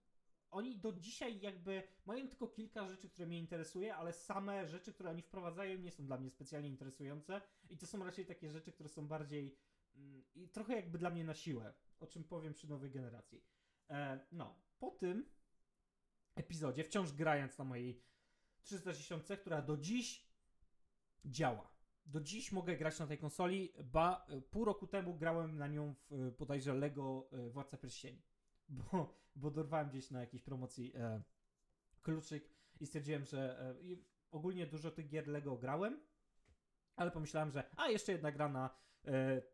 oni do dzisiaj jakby mają tylko kilka rzeczy, które mnie interesuje, ale same rzeczy, które oni wprowadzają, nie są dla mnie specjalnie interesujące. I to są raczej takie rzeczy, które są bardziej i trochę jakby dla mnie na siłę, o czym powiem przy nowej generacji. E, no, po tym epizodzie, wciąż grając na mojej 360, która do dziś działa. Do dziś mogę grać na tej konsoli, ba pół roku temu grałem na nią w e, bodajże Lego e, Władca Pierścieni. <laughs> Bo, bo dorwałem gdzieś na jakiejś promocji e, kluczyk i stwierdziłem, że e, ogólnie dużo tych gier Lego grałem, ale pomyślałem, że a jeszcze jedna gra na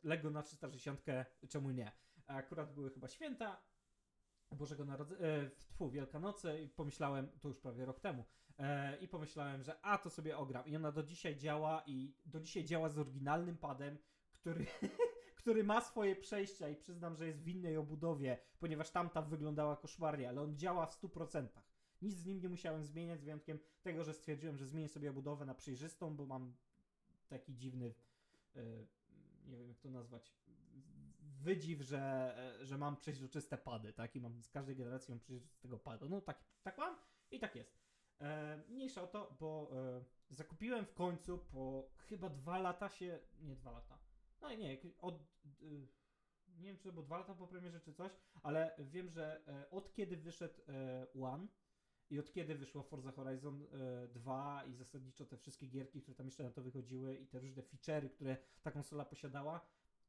Lego na 360, czemu nie? A akurat były chyba święta Bożego Narodzenia, e, tfu, Wielkanocy i pomyślałem, to już prawie rok temu, e, i pomyślałem, że a to sobie ogram. I ona do dzisiaj działa i do dzisiaj działa z oryginalnym padem, który, <laughs> który ma swoje przejścia i przyznam, że jest w innej obudowie, ponieważ tamta wyglądała koszmarnie, ale on działa w 100%. Nic z nim nie musiałem zmieniać, z wyjątkiem tego, że stwierdziłem, że zmienię sobie obudowę na przejrzystą, bo mam taki dziwny, e, nie wiem jak to nazwać, wydziw, że, że mam przeźroczyste pady, tak? I mam z każdej generacji mam przeźroczystego pada. No tak, tak mam i tak jest. E, mniejsza o to, bo e, zakupiłem w końcu po chyba dwa lata się, nie dwa lata, no i nie, od, nie wiem czy to było dwa lata po premierze czy coś, ale wiem, że e, od kiedy wyszedł e, One I od kiedy wyszło Forza Horizon e, 2 i zasadniczo te wszystkie gierki, które tam jeszcze na to wychodziły i te różne feature'y, które ta konsola posiadała,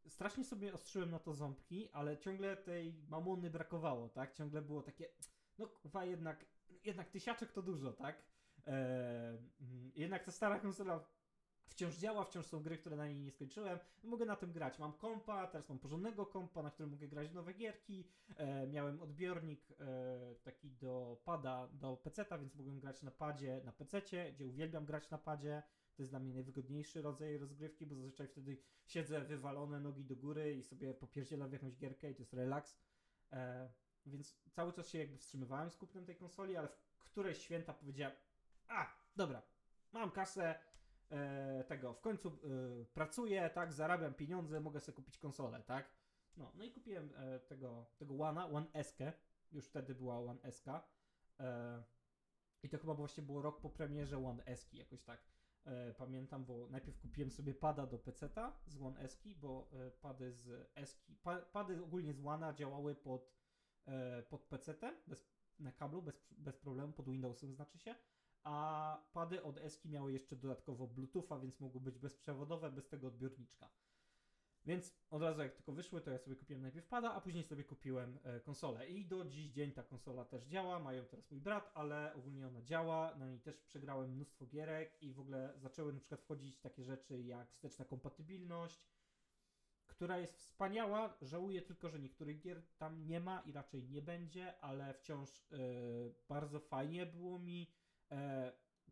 strasznie sobie ostrzyłem na to ząbki, ale ciągle tej mamony brakowało, tak? Ciągle było takie, no kurwa, jednak, jednak tysiaczek to dużo, tak? E, mm, jednak ta stara konsola wciąż działa, wciąż są gry, które na niej nie skończyłem. Mogę na tym grać. Mam kompa, teraz mam porządnego kompa, na którym mogę grać nowe gierki. E, miałem odbiornik e, taki do pada, do PC-ta, więc mogłem grać na padzie, na PC-cie, gdzie uwielbiam grać na padzie. To jest dla mnie najwygodniejszy rodzaj rozgrywki, bo zazwyczaj wtedy siedzę wywalone nogi do góry i sobie popierdzielam w jakąś gierkę i to jest relaks. E, więc cały czas się jakby wstrzymywałem z kupnem tej konsoli, ale w któreś święta powiedziałem, a, dobra, mam kasę, tego, w końcu e, pracuję, tak, zarabiam pieniądze, mogę sobie kupić konsolę, tak. No, no i kupiłem e, tego, tego One'a, One S, już wtedy była One S. E, I to chyba właśnie było rok po premierze One S, jakoś tak. E, pamiętam, bo najpierw kupiłem sobie pada do PC-ta z One S, bo e, pady z S, pa, pady ogólnie z One'a działały pod, e, pod PC-tem, bez, na kablu, bez, bez problemu, pod Windowsem znaczy się a pady od Eski miały jeszcze dodatkowo Bluetootha, więc mogły być bezprzewodowe, bez tego odbiorniczka. Więc od razu jak tylko wyszły, to ja sobie kupiłem najpierw pada, a później sobie kupiłem e, konsolę. I do dziś dzień ta konsola też działa, mają teraz mój brat, ale ogólnie ona działa, na niej też przegrałem mnóstwo gierek i w ogóle zaczęły na przykład wchodzić takie rzeczy jak wsteczna kompatybilność, która jest wspaniała. Żałuję tylko, że niektórych gier tam nie ma i raczej nie będzie, ale wciąż e, bardzo fajnie było mi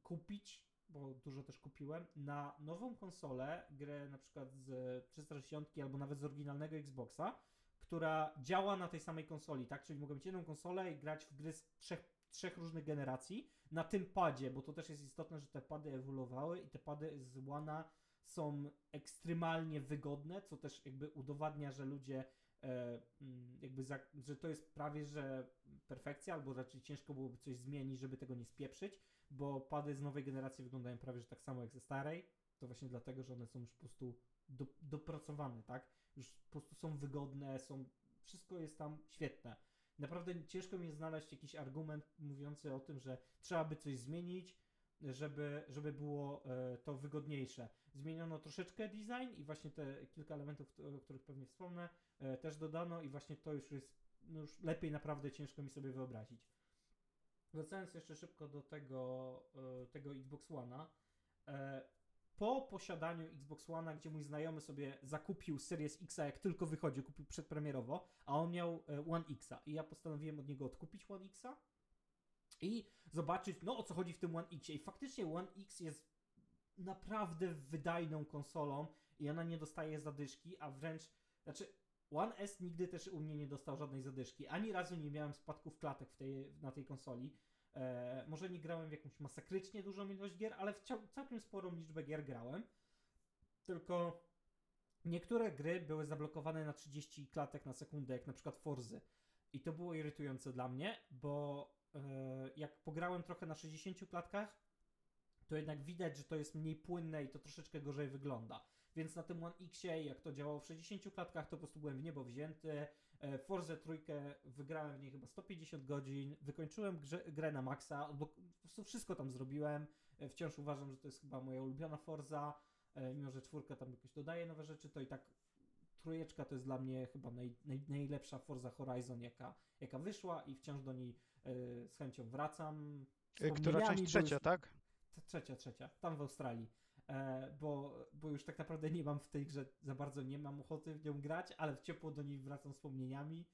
kupić, bo dużo też kupiłem, na nową konsolę grę na przykład z 360 albo nawet z oryginalnego Xboxa, która działa na tej samej konsoli, tak? Czyli mogę mieć jedną konsolę i grać w gry z trzech, trzech różnych generacji na tym padzie, bo to też jest istotne, że te pady ewoluowały i te pady z One'a są ekstremalnie wygodne, co też jakby udowadnia, że ludzie e, jakby, za, że to jest prawie, że perfekcja, albo raczej ciężko byłoby coś zmienić, żeby tego nie spieprzyć, bo pady z nowej generacji wyglądają prawie, że tak samo jak ze starej, to właśnie dlatego, że one są już po prostu do, dopracowane, tak? Już po prostu są wygodne, są, wszystko jest tam świetne. Naprawdę ciężko mi jest znaleźć jakiś argument mówiący o tym, że trzeba by coś zmienić, żeby, żeby było e, to wygodniejsze. Zmieniono troszeczkę design i właśnie te kilka elementów, o których pewnie wspomnę, e, też dodano i właśnie to już jest, no już lepiej naprawdę ciężko mi sobie wyobrazić. Wracając jeszcze szybko do tego, e, tego Xbox One'a. Po posiadaniu Xbox One'a, gdzie mój znajomy sobie zakupił Series X, jak tylko wychodził, kupił przedpremierowo, a on miał One X, i ja postanowiłem od niego odkupić One X i zobaczyć, no o co chodzi w tym One X. I faktycznie One X jest naprawdę wydajną konsolą i ona nie dostaje zadyszki, a wręcz, znaczy One S nigdy też u mnie nie dostał żadnej zadyszki. Ani razu nie miałem spadków klatek w tej, na tej konsoli. E, może nie grałem w jakąś masakrycznie dużą ilość gier, ale w cał, całkiem sporą liczbę gier grałem. Tylko niektóre gry były zablokowane na 30 klatek na sekundę, jak na przykład Forzy. I to było irytujące dla mnie, bo jak pograłem trochę na 60 klatkach, to jednak widać, że to jest mniej płynne i to troszeczkę gorzej wygląda. Więc na tym One X, jak to działało w 60 klatkach, to po prostu byłem w niebo wzięty. E, Forza trójkę wygrałem w niej chyba 150 godzin, wykończyłem grze, grę na maksa, po prostu wszystko tam zrobiłem. E, Wciąż uważam, że to jest chyba moja ulubiona Forza, e, mimo że czwórka tam jakoś dodaje nowe rzeczy, to i tak trójeczka to jest dla mnie chyba naj, naj, najlepsza Forza Horizon, jaka, jaka wyszła i wciąż do niej e, z chęcią wracam. Y, Która część trzecia, już- tak? Trzecia, trzecia, tam w Australii. E, bo, bo już tak naprawdę nie mam w tej grze za bardzo, nie mam ochoty w nią grać, ale w ciepło do niej wracam wspomnieniami,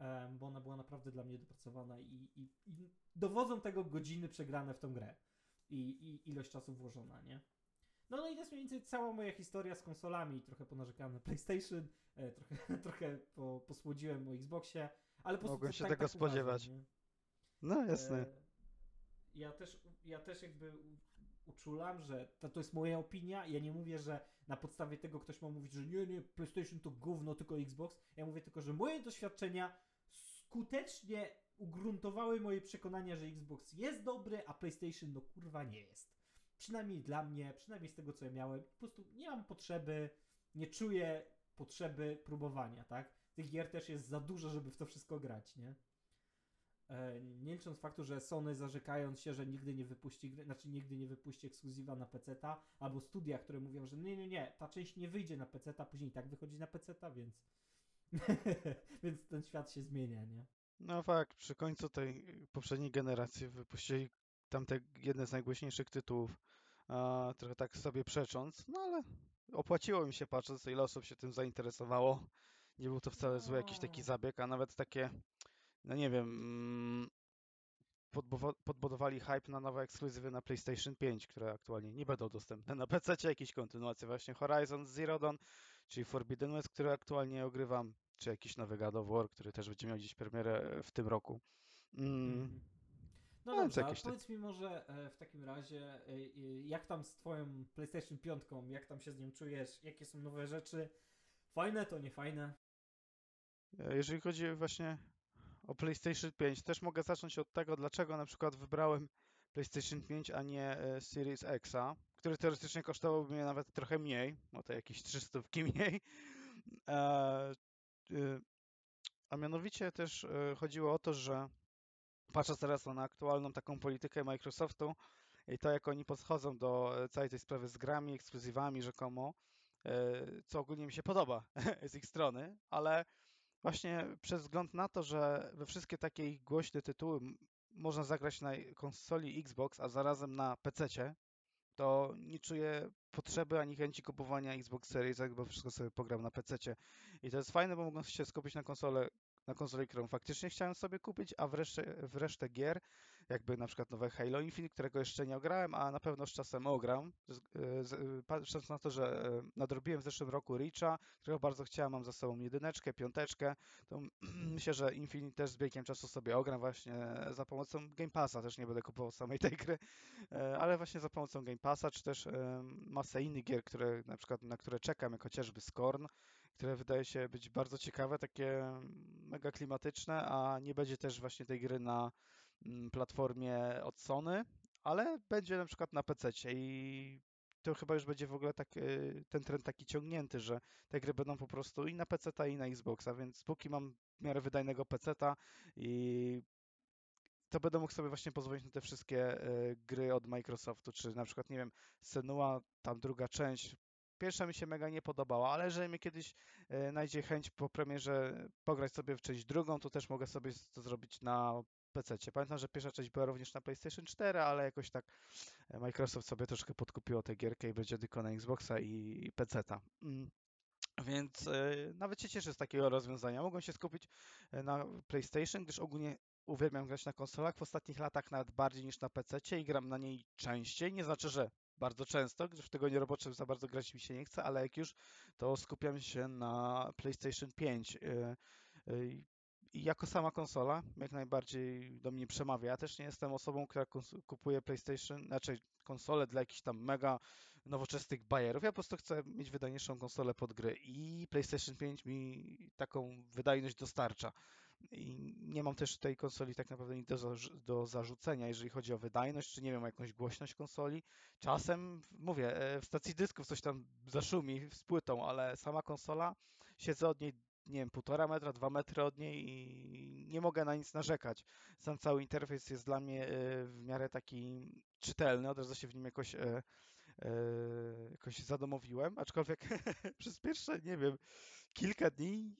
e, bo ona była naprawdę dla mnie dopracowana i, i, i dowodzą tego godziny przegrane w tą grę i, i ilość czasu włożona, nie? No, no i to jest mniej więcej cała moja historia z konsolami. Trochę ponarzekałem na PlayStation, e, trochę, <laughs> trochę po, posłodziłem o Xboxie, ale po Mogłem się tak, tego tak uważam, spodziewać. nie? No jasne. E, Ja też, ja też jakby uczulam, że to, to jest moja opinia. Ja nie mówię, że na podstawie tego ktoś ma mówić, że nie, nie, PlayStation to gówno, tylko Xbox. Ja mówię tylko, że moje doświadczenia skutecznie ugruntowały moje przekonania, że Xbox jest dobry, a PlayStation no kurwa nie jest. Przynajmniej dla mnie, przynajmniej z tego co ja miałem. Po prostu nie mam potrzeby, nie czuję potrzeby próbowania, tak? Tych gier też jest za dużo, żeby w to wszystko grać, nie? E, nie licząc faktu, że Sony zarzekając się, że nigdy nie wypuści gry, znaczy nigdy nie wypuści ekskluzywa na PC-ta, albo studia, które mówią, że nie, nie, nie, ta część nie wyjdzie na PC-ta, później i tak wychodzi na PC-ta, więc <laughs> więc ten świat się zmienia, nie? No fakt, przy końcu tej poprzedniej generacji wypuścili tamte jedne z najgłośniejszych tytułów, a, trochę tak sobie przecząc, no ale opłaciło mi się patrząc, ile osób się tym zainteresowało. Nie był to wcale zły jakiś taki No. zabieg, a nawet takie, no nie wiem, mm, podbudowali hype na nowe ekskluzywy na PlayStation 5, które aktualnie nie będą dostępne na PC, jakieś kontynuacje właśnie Horizon Zero Dawn, czyli Forbidden West, który aktualnie ogrywam, czy jakiś nowy God of War, który też będzie miał dziś premierę w tym roku. Mm, Mhm. No No, dobrze, a powiedz mi może e, w takim razie, e, e, jak tam z twoją PlayStation 5, jak tam się z nią czujesz, jakie są nowe rzeczy, fajne to nie fajne? E, Jeżeli chodzi właśnie o PlayStation 5, też mogę zacząć od tego, dlaczego na przykład wybrałem PlayStation 5, a nie e, Series Xa, który teoretycznie kosztowałby mnie nawet trochę mniej, o to jakieś 300 <laughs> mniej. E, y, A mianowicie też e, chodziło o to, że patrzę teraz na aktualną taką politykę Microsoftu i to, jak oni podchodzą do e, całej tej sprawy z grami, ekskluzywami rzekomo, e, co ogólnie mi się podoba <laughs> z ich strony, ale właśnie przez wzgląd na to, że we wszystkie takie głośne tytuły można zagrać na konsoli Xbox, a zarazem na PC-cie, to nie czuję potrzeby ani chęci kupowania Xbox Series, bo wszystko sobie pogram na PC-cie. I to jest fajne, bo mogę się skupić na konsolę, na konsoli, którą faktycznie chciałem sobie kupić, a w reszcie, w resztę gier, jakby na przykład nowe Halo Infinite, którego jeszcze nie ograłem, a na pewno z czasem ogram. E, e, patrząc na to, że e, nadrobiłem w zeszłym roku Reacha, którego bardzo chciałem, mam za sobą jedyneczkę, piąteczkę, to <clears throat> myślę, że Infinite też z biegiem czasu sobie ogram właśnie za pomocą Game Passa, też nie będę kupował samej tej gry, e, ale właśnie za pomocą Game Passa, czy też e, masę innych gier, które na przykład na które czekam, jak chociażby Scorn, które wydaje się być bardzo ciekawe, takie mega klimatyczne, a nie będzie też właśnie tej gry na platformie od Sony, ale będzie na przykład na PC i to chyba już będzie w ogóle tak, y, ten trend taki ciągnięty, że te gry będą po prostu i na PC i na Xboxa, więc póki mam w miarę wydajnego PC i to będę mógł sobie właśnie pozwolić na te wszystkie e, gry od Microsoftu, czy na przykład, nie wiem, Senua, tam druga część. Pierwsza mi się mega nie podobała, ale jeżeli mnie kiedyś e, najdzie chęć po premierze pograć sobie w część drugą, to też mogę sobie to zrobić na PC. Pamiętam, że pierwsza część była również na PlayStation 4, ale jakoś tak e, Microsoft sobie troszkę podkupiło tę gierkę i będzie tylko na Xboxa i PC-ta. Mm. Więc e, nawet się cieszę z takiego rozwiązania. Mogłem się skupić e, na PlayStation, gdyż ogólnie uwielbiam grać na konsolach. W ostatnich latach nawet bardziej niż na PC i gram na niej częściej. Nie znaczy, że bardzo często, gdyż w tygodniu roboczym za bardzo grać mi się nie chce, ale jak już, to skupiam się na PlayStation 5. E, e, I jako sama konsola jak najbardziej do mnie przemawia. Ja też nie jestem osobą, która kupuje PlayStation, znaczy konsolę dla jakichś tam mega nowoczesnych bajerów. Ja po prostu chcę mieć wydajniejszą konsolę pod gry i PlayStation 5 mi taką wydajność dostarcza. I nie mam też tej konsoli tak naprawdę nic do, do zarzucenia, jeżeli chodzi o wydajność, czy nie wiem, jakąś głośność konsoli. Czasem, mówię, e, w stacji dysków coś tam zaszumi z płytą, ale sama konsola, siedzę od niej, nie wiem, półtora metra, dwa metry od niej i nie mogę na nic narzekać. Sam cały interfejs jest dla mnie e, w miarę taki czytelny, od razu się w nim jakoś e, e, jakoś zadomowiłem, aczkolwiek <laughs> przez pierwsze, nie wiem, kilka dni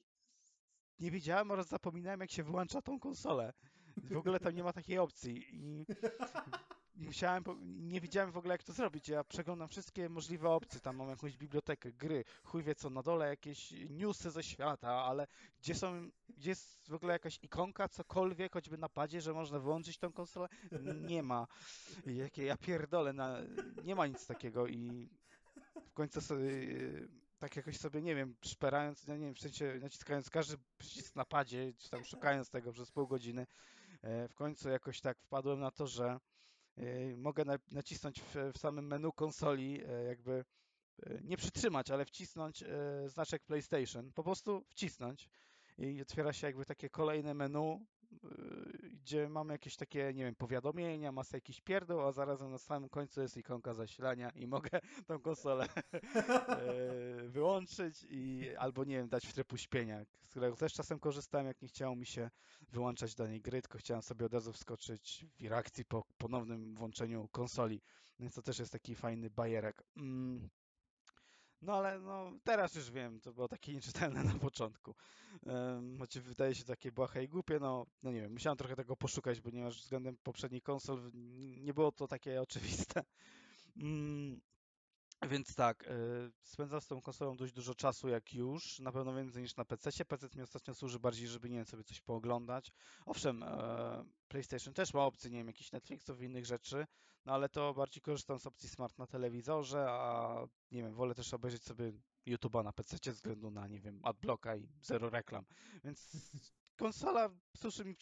nie wiedziałem oraz zapominałem, jak się wyłącza tą konsolę. W ogóle tam nie ma takiej opcji i <laughs> musiałem, nie wiedziałem w ogóle, jak to zrobić. Ja przeglądam wszystkie możliwe opcje, tam mam jakąś bibliotekę, gry, chuj wie co, na dole jakieś newsy ze świata, ale gdzie są, gdzie jest w ogóle jakaś ikonka, cokolwiek, choćby na padzie, że można wyłączyć tą konsolę? Nie ma. Jakie ja pierdolę, na, nie ma nic takiego i w końcu sobie, e, tak jakoś sobie, nie wiem, szperając, no nie wiem, w sensie naciskając każdy przycisk na padzie, czy tam szukając tego przez pół godziny, e, w końcu jakoś tak wpadłem na to, że mogę na, nacisnąć w, w samym menu konsoli, e, jakby e, nie przytrzymać, ale wcisnąć znaczek PlayStation, po prostu wcisnąć i otwiera się jakby takie kolejne menu, gdzie mamy jakieś takie, nie wiem, powiadomienia, masę jakiś pierdół, a zarazem na samym końcu jest ikonka zasilania i mogę <laughs> tą konsolę <laughs> e, wyłączyć i albo, nie wiem, dać w tryb uśpienia, z którego też czasem korzystałem, jak nie chciało mi się wyłączać danej gry, tylko chciałem sobie od razu wskoczyć w reakcji po ponownym włączeniu konsoli, więc to też jest taki fajny bajerek. Mm. No ale no, teraz już wiem, to było takie nieczytelne <laughs> na początku. Um, choć wydaje się takie błahe i głupie, no, no nie wiem, musiałem trochę tego poszukać, ponieważ względem poprzednich konsol nie było to takie <laughs> oczywiste. Mm, więc tak, y, spędzam z tą konsolą dość dużo czasu jak już, na pewno więcej niż na PC. PC mi ostatnio służy bardziej, żeby nie wiem, sobie coś pooglądać. Owszem, e, PlayStation też ma opcję, nie wiem, jakichś Netflixów i innych rzeczy, no ale to bardziej korzystam z opcji Smart na telewizorze, a nie wiem, wolę też obejrzeć sobie YouTube'a na PC ze względu na, nie wiem, adblocka i zero reklam. Więc konsola służy mi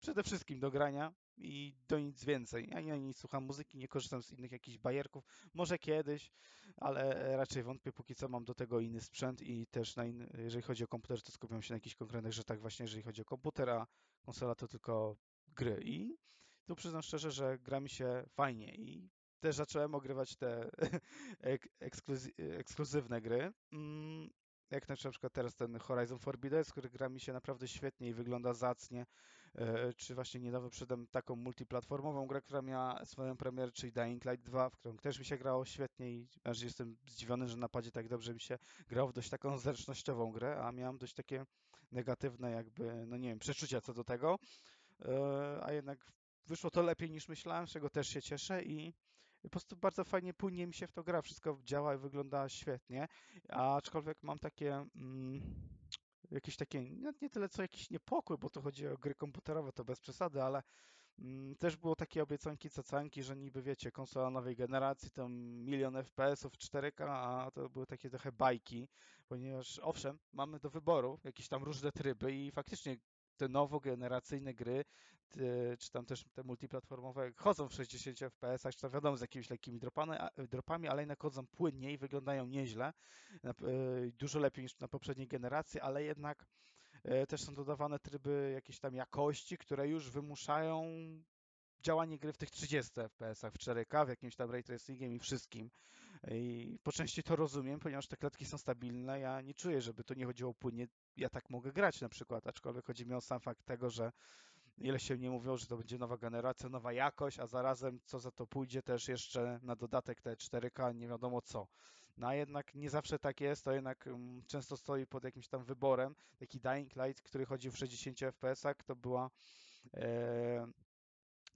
przede wszystkim do grania i do nic więcej. Ja nie, nie słucham muzyki, nie korzystam z innych jakichś bajerków. Może kiedyś, ale raczej wątpię, póki co mam do tego inny sprzęt i też na jeżeli chodzi o komputer, to skupiam się na jakichś konkretnych rzeczach właśnie, jeżeli chodzi o komputer, a konsola to tylko gry. I tu przyznam szczerze, że gra mi się fajnie i też zacząłem ogrywać te <laughs> ek- ekskluzy- ekskluzywne gry. Mm, Jak na przykład teraz ten Horizon Forbidden, który gra mi się naprawdę świetnie i wygląda zacnie. E, Czy właśnie niedawno przyszedłem taką multiplatformową grę, która miała swoją premierę, czyli Dying Light 2, w którą też mi się grało świetnie i aż jestem zdziwiony, że napadzie tak dobrze mi się grało w dość taką zręcznościową grę, a miałem dość takie negatywne jakby, no nie wiem, przeczucia co do tego, E, a jednak wyszło to lepiej niż myślałem, z czego też się cieszę i po prostu bardzo fajnie, płynnie mi się w to gra, wszystko działa i wygląda świetnie, aczkolwiek mam takie mm, jakieś takie, nie tyle co jakiś niepokój, bo to chodzi o gry komputerowe, to bez przesady, ale mm, też było takie obiecanki, cacanki, że niby wiecie, konsola nowej generacji, to milion FPS-ów 4K, a to były takie trochę bajki, ponieważ owszem, mamy do wyboru jakieś tam różne tryby i faktycznie te nowogeneracyjne gry, czy tam też te multiplatformowe chodzą w 60 FPS, czy tam wiadomo z jakimiś lekkimi dropami, dropami, ale jednak chodzą płynnie i wyglądają nieźle, y, dużo lepiej niż na poprzedniej generacji, ale jednak e, też są dodawane tryby jakiejś tam jakości, które już wymuszają działanie gry w tych 30 FPS-ach, w 4K, w jakimś tam ray tracingiem i wszystkim. I po części to rozumiem, ponieważ te klatki są stabilne. Ja nie czuję, żeby to nie chodziło płynnie. Ja tak mogę grać na przykład, aczkolwiek chodzi mi o sam fakt tego, że ile się nie mówiło, że to będzie nowa generacja, nowa jakość, a zarazem co za to pójdzie też jeszcze na dodatek te 4K, nie wiadomo co. No a jednak nie zawsze tak jest, to jednak mm, często stoi pod jakimś tam wyborem. Taki Dying Light, który chodził w 60 FPS-ach, to była e,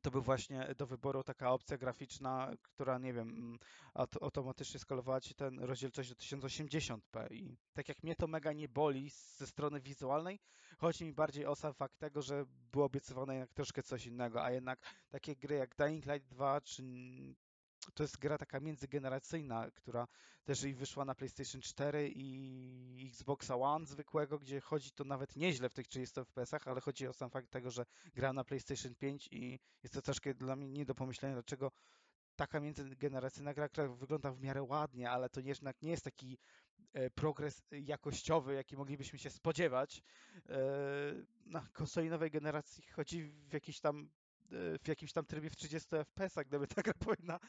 to był właśnie do wyboru taka opcja graficzna, która, nie wiem, mm, aut- automatycznie skalowała ci ten rozdzielczość do 1080p i tak jak mnie to mega nie boli ze strony wizualnej, chodzi mi bardziej o sam fakt tego, że było obiecywane jednak troszkę coś innego, a jednak takie gry jak Dying Light 2 czy to jest gra taka międzygeneracyjna, która też i wyszła na PlayStation 4 i Xboxa One zwykłego, gdzie chodzi to nawet nieźle w tych 30 FPS-ach, ale chodzi o sam fakt tego, że gra na PlayStation 5 i jest to troszkę dla mnie nie do pomyślenia, dlaczego taka międzygeneracyjna gra, która wygląda w miarę ładnie, ale to jednak nie jest taki e, progres jakościowy, jaki moglibyśmy się spodziewać. E, Na konsoli nowej generacji chodzi w jakiś tam w jakimś tam trybie w 30 FPS-ach, gdyby <laughs> ta gra powinna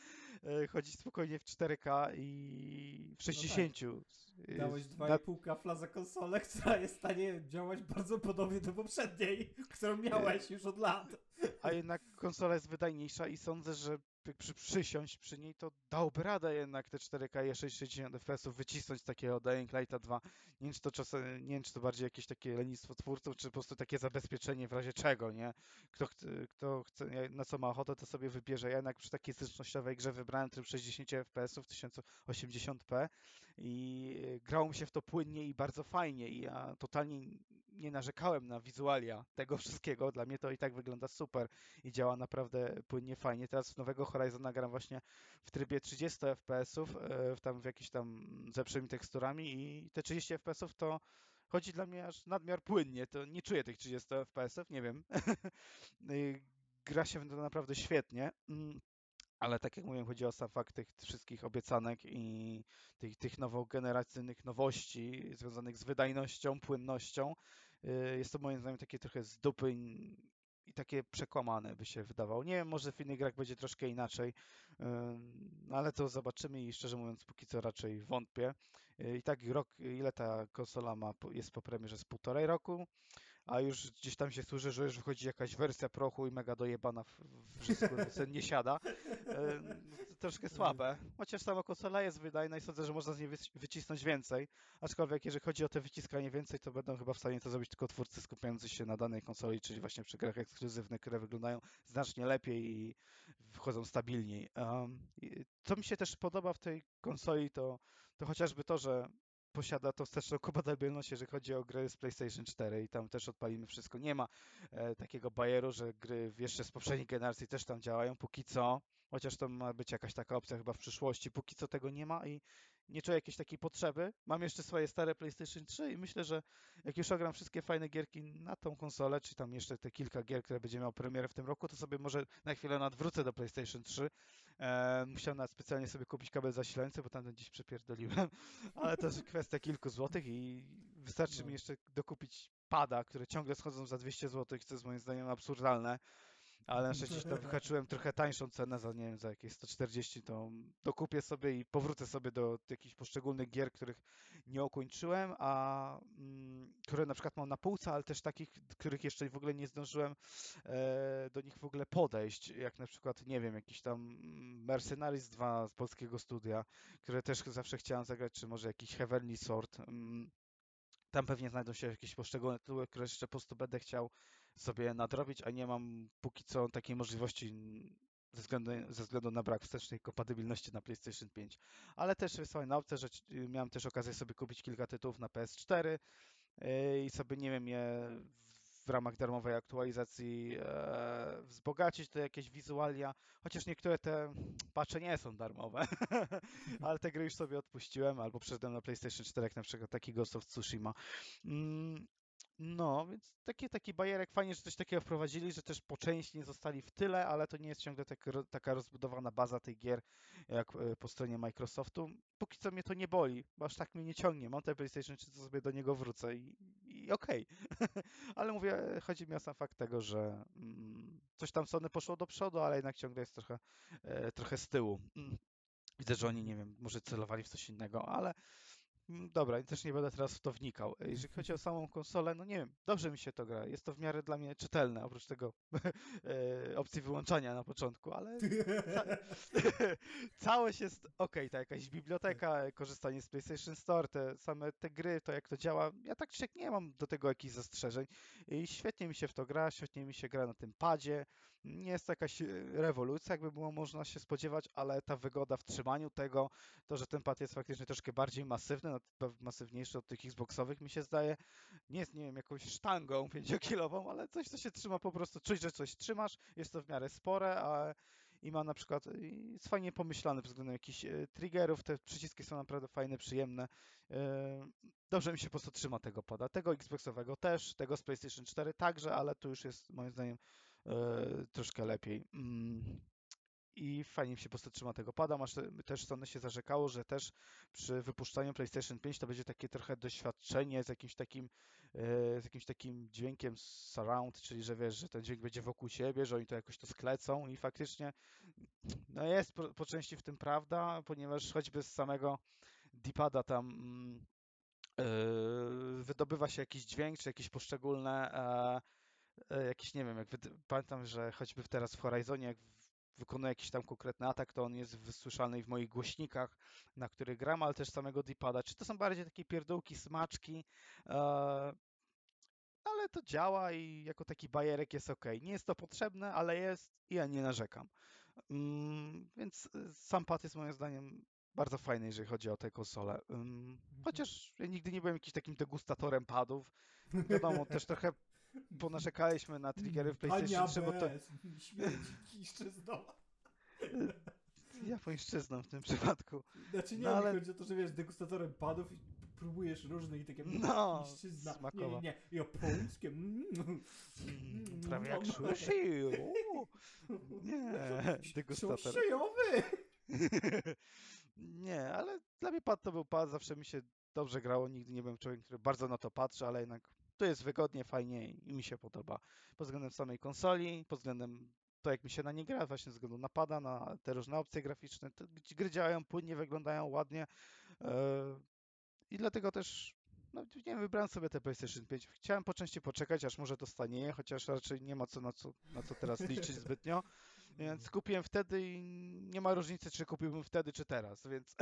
e, chodzić spokojnie w 4K i w 60. No Dałeś Na- 2,5 kafla za konsolę, <laughs> która jest w stanie działać bardzo podobnie do poprzedniej, <laughs> którą miałeś już od lat. a jednak konsola jest wydajniejsza i sądzę, że przy, przysiąść przy niej, to dałby radę jednak te 4K i 60 FPS wycisnąć takiego Dying Lighta 2. Nie wiem, czy to czasem, nie wiem, czy to bardziej jakieś takie lenistwo twórców, czy po prostu takie zabezpieczenie w razie czego, nie? Kto, kto chce, na co ma ochotę, to sobie wybierze. Ja jednak przy takiej zręcznościowej grze wybrałem tryb 60 FPS 1080p i e, grało mi się w to płynnie i bardzo fajnie i ja totalnie nie narzekałem na wizualia tego wszystkiego. Dla mnie to i tak wygląda super i działa naprawdę płynnie, fajnie. Teraz w nowego Horizona gram właśnie w trybie 30 FPS-ów, e, w tam w jakiś tam z lepszymi teksturami i te 30 FPS-ów to chodzi dla mnie aż nadmiar płynnie. To nie czuję tych 30 FPS-ów, nie wiem. <laughs> Y, Gra się to naprawdę świetnie. Mm, Ale tak jak mówiłem, chodzi o sam fakt tych wszystkich obiecanek i tych, tych nowogeneracyjnych nowości związanych z wydajnością, płynnością. Y, Jest to moim zdaniem takie trochę z dupy i takie przekłamane by się wydawało. Nie wiem, może w innych grach będzie troszkę inaczej, ym, no ale to zobaczymy i szczerze mówiąc póki co raczej wątpię. Y, I tak rok, ile ta konsola ma, jest po premierze z półtorej roku, a już gdzieś tam się słyszy, że już wychodzi jakaś wersja prochu i mega dojebana w, w żysku, sen nie siada. E, troszkę słabe. Chociaż sama konsola jest wydajna i sądzę, że można z niej wyc- wycisnąć więcej. Aczkolwiek jeżeli chodzi o te wyciskanie więcej, to będą chyba w stanie to zrobić tylko twórcy skupiający się na danej konsoli, czyli właśnie przy grach ekskluzywnych, które wyglądają znacznie lepiej i wchodzą stabilniej. Um, co mi się też podoba w tej konsoli, to, to chociażby to, że posiada tą wsteczną kompatybilność, jeżeli chodzi o gry z PlayStation 4 i tam też odpalimy wszystko. Nie ma e, takiego bajeru, że gry jeszcze z poprzedniej generacji też tam działają, póki co, chociaż to ma być jakaś taka opcja chyba w przyszłości, póki co tego nie ma i nie czuję jakiejś takiej potrzeby. Mam jeszcze swoje stare PlayStation 3 i myślę, że jak już ogram wszystkie fajne gierki na tą konsolę, czy tam jeszcze te kilka gier, które będzie miał premierę w tym roku, to sobie może na chwilę nadwrócę do PlayStation 3. E, musiałem nawet specjalnie sobie kupić kabel zasilający, bo tamten dziś przepierdoliłem, <laughs> ale to jest kwestia kilku złotych i wystarczy No. mi jeszcze dokupić pada, które ciągle schodzą za 200 zł, co jest moim zdaniem absurdalne. Ale na szczęście tam wyhaczyłem trochę tańszą cenę za, nie wiem, za jakieś 140, to dokupię sobie i powrócę sobie do jakichś poszczególnych gier, których nie ukończyłem, a mm, które na przykład mam na półce, ale też takich, których jeszcze w ogóle nie zdążyłem e, do nich w ogóle podejść, jak na przykład, nie wiem, jakiś tam Mercenaries 2 z polskiego studia, które też zawsze chciałem zagrać, czy może jakiś Heavenly Sword. mm, Tam pewnie znajdą się jakieś poszczególne tytuły, które jeszcze po prostu będę chciał sobie nadrobić, a nie mam póki co takiej możliwości ze względu, ze względu na brak wstecznej kompatybilności na PlayStation 5. Ale też jest fajna opcja, że ci- miałem też okazję sobie kupić kilka tytułów na PS4 yy, i sobie, nie wiem, je w ramach darmowej aktualizacji e, wzbogacić to jakieś wizualia, chociaż niektóre te patche nie są darmowe, <laughs> ale te gry już sobie odpuściłem, albo przeszedłem na PlayStation 4, jak na przykład taki Ghost of Tsushima. Mm, no, więc taki, taki bajerek, fajnie, że coś takiego wprowadzili, że też po części nie zostali w tyle, ale to nie jest ciągle tak, taka rozbudowana baza tych gier, jak e, po stronie Microsoftu. Póki co mnie to nie boli, bo aż tak mnie nie ciągnie. Mam ten PlayStation 3, to sobie do niego wrócę i, i okej. <laughs> ale mówię, chodzi mi o sam fakt tego, że mm, coś tam Sony poszło do przodu, ale jednak ciągle jest trochę, e, trochę z tyłu. Mm. Widzę, że oni, nie wiem, może celowali w coś innego, ale Dobra, i też nie będę teraz w to wnikał. E, Jeżeli chodzi o samą konsolę, no nie wiem, dobrze mi się to gra. Jest to w miarę dla mnie czytelne, oprócz tego <laughs> e, opcji wyłączania na początku, ale ca <laughs> całość jest ok, ta jakaś biblioteka, e, korzystanie z PlayStation Store, te same te gry, to jak to działa. Ja tak czy nie mam do tego jakichś zastrzeżeń i świetnie mi się w to gra, świetnie mi się gra na tym padzie. Nie jest to jakaś e, rewolucja, jakby było można się spodziewać, ale ta wygoda w trzymaniu tego, to, że ten pad jest faktycznie troszkę bardziej masywny, no, masywniejszy od tych Xboxowych mi się zdaje. Nie jest, nie wiem, jakąś sztangą <laughs> 5-kilową, ale coś, co się trzyma po prostu. Czuć, że coś trzymasz, jest to w miarę spore, a i ma na przykład, jest fajnie pomyślane względem jakichś e, triggerów, te przyciski są naprawdę fajne, przyjemne. E, Dobrze mi się po prostu trzyma tego pada. Tego Xboxowego też, tego z PlayStation 4 także, ale tu już jest moim zdaniem troszkę lepiej. Mm. I fajnie mi się po prostu trzyma tego pada. Masz te- też Sony się zarzekało, że też przy wypuszczaniu PlayStation 5 to będzie takie trochę doświadczenie z jakimś takim, e, z jakimś takim dźwiękiem surround, czyli że wiesz, że ten dźwięk będzie wokół siebie, że oni to jakoś to sklecą i faktycznie no jest po, po części w tym prawda, ponieważ choćby z samego D-pada tam mm, e, wydobywa się jakiś dźwięk, czy jakieś poszczególne e, e, jakieś, nie wiem, jak pamiętam, że choćby teraz w Horizonie, jak w- wykonuję jakiś tam konkretny atak, to on jest wysłyszalny w moich głośnikach, na których gram, ale też samego D-pada. Czy to są bardziej takie pierdółki, smaczki, e, ale to działa i jako taki bajerek jest ok. Nie jest to potrzebne, ale jest i ja nie narzekam. Mm, więc y, sam pad jest moim zdaniem bardzo fajny, jeżeli chodzi o tę konsolę. Ym, chociaż ja nigdy nie byłem jakimś takim degustatorem padów. Wiadomo, też trochę <laughs> ponarzekaliśmy na triggery w PlayStation 3, bo to Śmierdzi <laughs> kiszczyzną. japońszczyzną w tym przypadku. Znaczy nie, No, ale- chodzi o to, że wiesz, degustatorem padów i próbujesz różnych i takie No, kiszczyzna. Nie, smakowo. nie, nie, japońskie. Mm. Mm, prawie jak sushi. Nie, <laughs> degustator. Sushijowy! Nie, ale dla mnie pad to był pad, zawsze mi się dobrze grało, nigdy nie byłem człowiekiem, który bardzo na to patrzy, ale jednak tu jest wygodnie, fajnie i mi się podoba. Pod względem samej konsoli, pod względem to, jak mi się na nie gra, właśnie ze względu na pada, na te różne opcje graficzne. Te gry działają płynnie, wyglądają ładnie. e, I dlatego też, no nie wiem, wybrałem sobie te PlayStation 5. Chciałem po części poczekać, aż może to stanieje, chociaż raczej nie ma co na, co, na co teraz liczyć <laughs> zbytnio. Więc kupiłem wtedy i nie ma różnicy, czy kupiłbym wtedy, czy teraz, więc,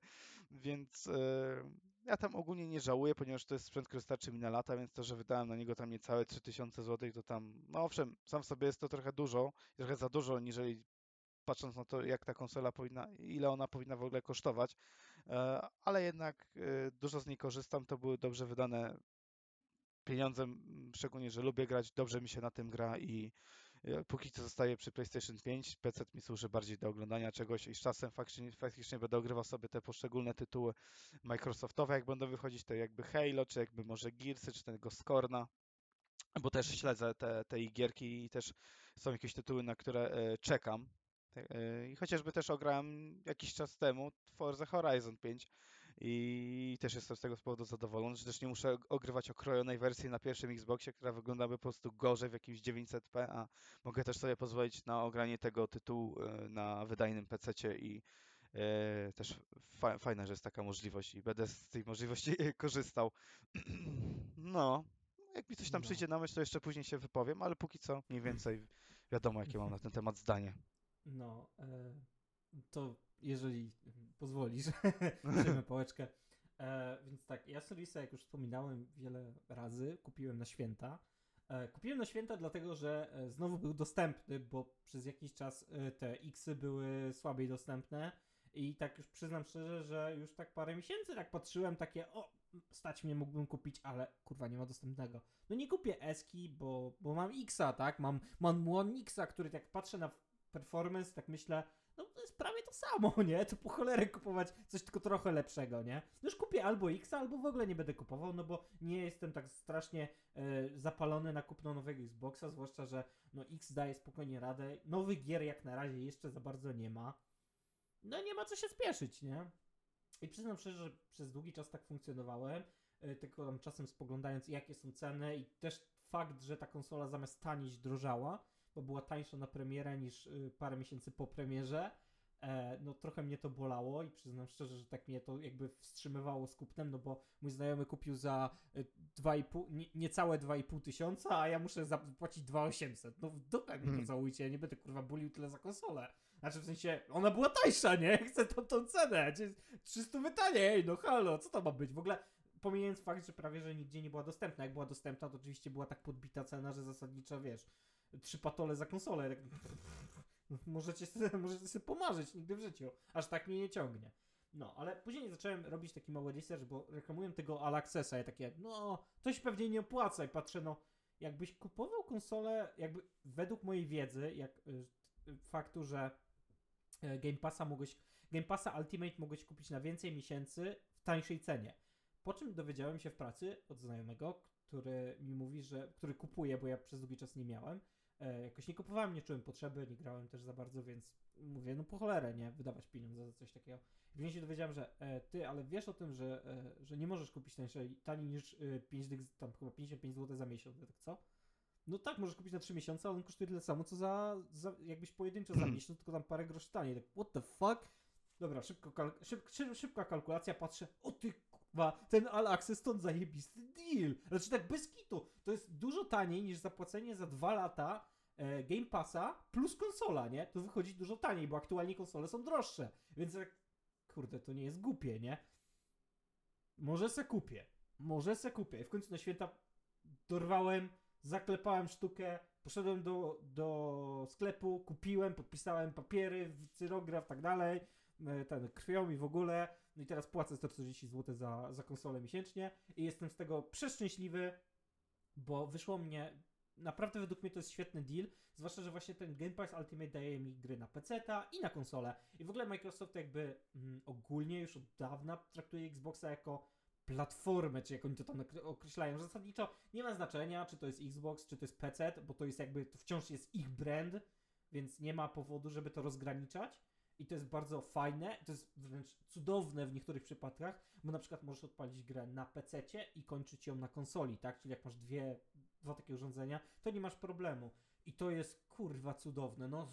<laughs> więc e, ja tam ogólnie nie żałuję, ponieważ to jest sprzęt, który starczy mi na lata, więc to, że wydałem na niego tam niecałe 3000 zł, to tam, no owszem, sam w sobie jest to trochę dużo, trochę za dużo, niżeli patrząc na to, jak ta konsola powinna, ile ona powinna w ogóle kosztować, e, ale jednak e, dużo z niej korzystam, to były dobrze wydane pieniądze, szczególnie, że lubię grać, dobrze mi się na tym gra i póki co zostaję przy PlayStation 5, PC mi służy bardziej do oglądania czegoś i z czasem faktycznie, faktycznie będę ogrywał sobie te poszczególne tytuły Microsoftowe, jak będą wychodzić, to jakby Halo, czy jakby może Gearsy, czy tego Scorna, bo też śledzę te, te gierki i też są jakieś tytuły, na które e, czekam. Te- e, I chociażby też ograłem jakiś czas temu Forza Horizon 5 i też jestem z tego powodu zadowolony, że też nie muszę og- ogrywać okrojonej wersji na pierwszym Xboxie, która wyglądałaby po prostu gorzej w jakimś 900p, a mogę też sobie pozwolić na ogranie tego tytułu e, na wydajnym PC-cie i e, też fa fajne, że jest taka możliwość i będę z tej możliwości <laughs> korzystał. <clears throat> No, jak mi coś tam No. przyjdzie na myśl, to jeszcze później się wypowiem, ale póki co mniej więcej wiadomo, jakie mam na ten temat zdanie. No, e, to jeżeli pozwolisz, <laughs> przejmę pałeczkę. E, więc tak, ja Solisa, jak już wspominałem wiele razy, kupiłem na święta. E, kupiłem na święta dlatego, że e, znowu był dostępny, bo przez jakiś czas e, te Xy były słabiej dostępne i tak już przyznam szczerze, że już tak parę miesięcy tak patrzyłem, takie o, stać mnie mógłbym kupić, ale kurwa nie ma dostępnego. No nie kupię Eski, bo, bo mam Xa, tak? Mam, mam One Xa, który tak patrzę na performance, tak myślę, no to jest prawie to samo, <laughs> nie? To po cholerę kupować coś tylko trochę lepszego, nie? No już kupię albo X, albo w ogóle nie będę kupował, no bo nie jestem tak strasznie e, zapalony na kupno nowego Xboxa, zwłaszcza, że no X daje spokojnie radę. Nowych gier jak na razie jeszcze za bardzo nie ma. No nie ma co się spieszyć, nie? I przyznam szczerze, że przez długi czas tak funkcjonowałem, e, tylko tam czasem spoglądając jakie są ceny i też fakt, że ta konsola zamiast tanieć drożała, bo była tańsza na premierę niż y, parę miesięcy po premierze. E, no trochę mnie to bolało i przyznam szczerze, że tak mnie to jakby wstrzymywało z kupnem, no bo mój znajomy kupił za y, 2,5, nie, niecałe 2,5 tysiąca, a ja muszę zapłacić 2,800. No w dupę mi Hmm. pocałujcie, ja nie będę kurwa bulił tyle za konsolę. Znaczy w sensie, ona była tańsza, nie? <laughs> Chcę tą, tą cenę. 300 wytanie, ej no halo, co to ma być? W ogóle pomijając fakt, że prawie, że nigdzie nie była dostępna. Jak była dostępna, to oczywiście była tak podbita cena, że zasadniczo, wiesz, trzy patole za konsolę. Tak... <laughs> Możecie sobie, możecie sobie pomarzyć nigdy w życiu. Aż tak mnie nie ciągnie. No, ale później zacząłem robić taki mały research, bo reklamują tego All Accessa i takie, no, to się pewnie nie opłaca i patrzę, no, jakbyś kupował konsolę, jakby według mojej wiedzy, jak y, faktu, że y, Game Passa mogłeś, Game Passa Ultimate mogłeś kupić na więcej miesięcy w tańszej cenie. Po czym dowiedziałem się w pracy od znajomego, który mi mówi, że, który kupuje, bo ja przez długi czas nie miałem, jakoś nie kupowałem, nie czułem potrzeby, nie grałem też za bardzo, więc mówię, no po cholerę, nie, wydawać pieniądze za coś takiego. I później się dowiedziałem, że e, ty, ale wiesz o tym, że, e, że nie możesz kupić tańszej, taniej niż e, 5 dych, tam chyba 55 zł za miesiąc, ja tak co? No tak, możesz kupić na 3 miesiące, ale on kosztuje tyle samo, co za, za jakbyś pojedynczo za <clears throat> miesiąc, tylko tam parę groszy taniej. Tak, what the fuck? Dobra, szybko kalk- szyb, szybka kalkulacja, patrzę, o ty kurwa, ten All Access to zajebisty deal. Znaczy tak bez kitu, to jest dużo taniej niż zapłacenie za dwa lata e, Game Passa plus konsola, nie? To wychodzi dużo taniej, bo aktualnie konsole są droższe. Więc jak, kurde, to nie jest głupie, nie? Może se kupię. Może se kupię. I w końcu na święta dorwałem, zaklepałem sztukę, poszedłem do, do sklepu, kupiłem, podpisałem papiery, cyrograf, tak dalej, e, ten krwią i w ogóle. No i teraz płacę 140 zł za, za konsolę miesięcznie i jestem z tego przeszczęśliwy, bo wyszło mnie, naprawdę według mnie to jest świetny deal, zwłaszcza, że właśnie ten Game Pass Ultimate daje mi gry na PC-ta i na konsolę. I w ogóle Microsoft jakby mm, ogólnie już od dawna traktuje Xboxa jako platformę, czy jak oni to tam okre- określają. Zasadniczo nie ma znaczenia, czy to jest Xbox, czy to jest PC, bo to jest jakby, to wciąż jest ich brand, więc nie ma powodu, żeby to rozgraniczać. I to jest bardzo fajne, to jest wręcz cudowne w niektórych przypadkach, bo na przykład możesz odpalić grę na PC i kończyć ją na konsoli, tak? Czyli jak masz dwie, dwa takie urządzenia, to nie masz problemu. I to jest kurwa cudowne, no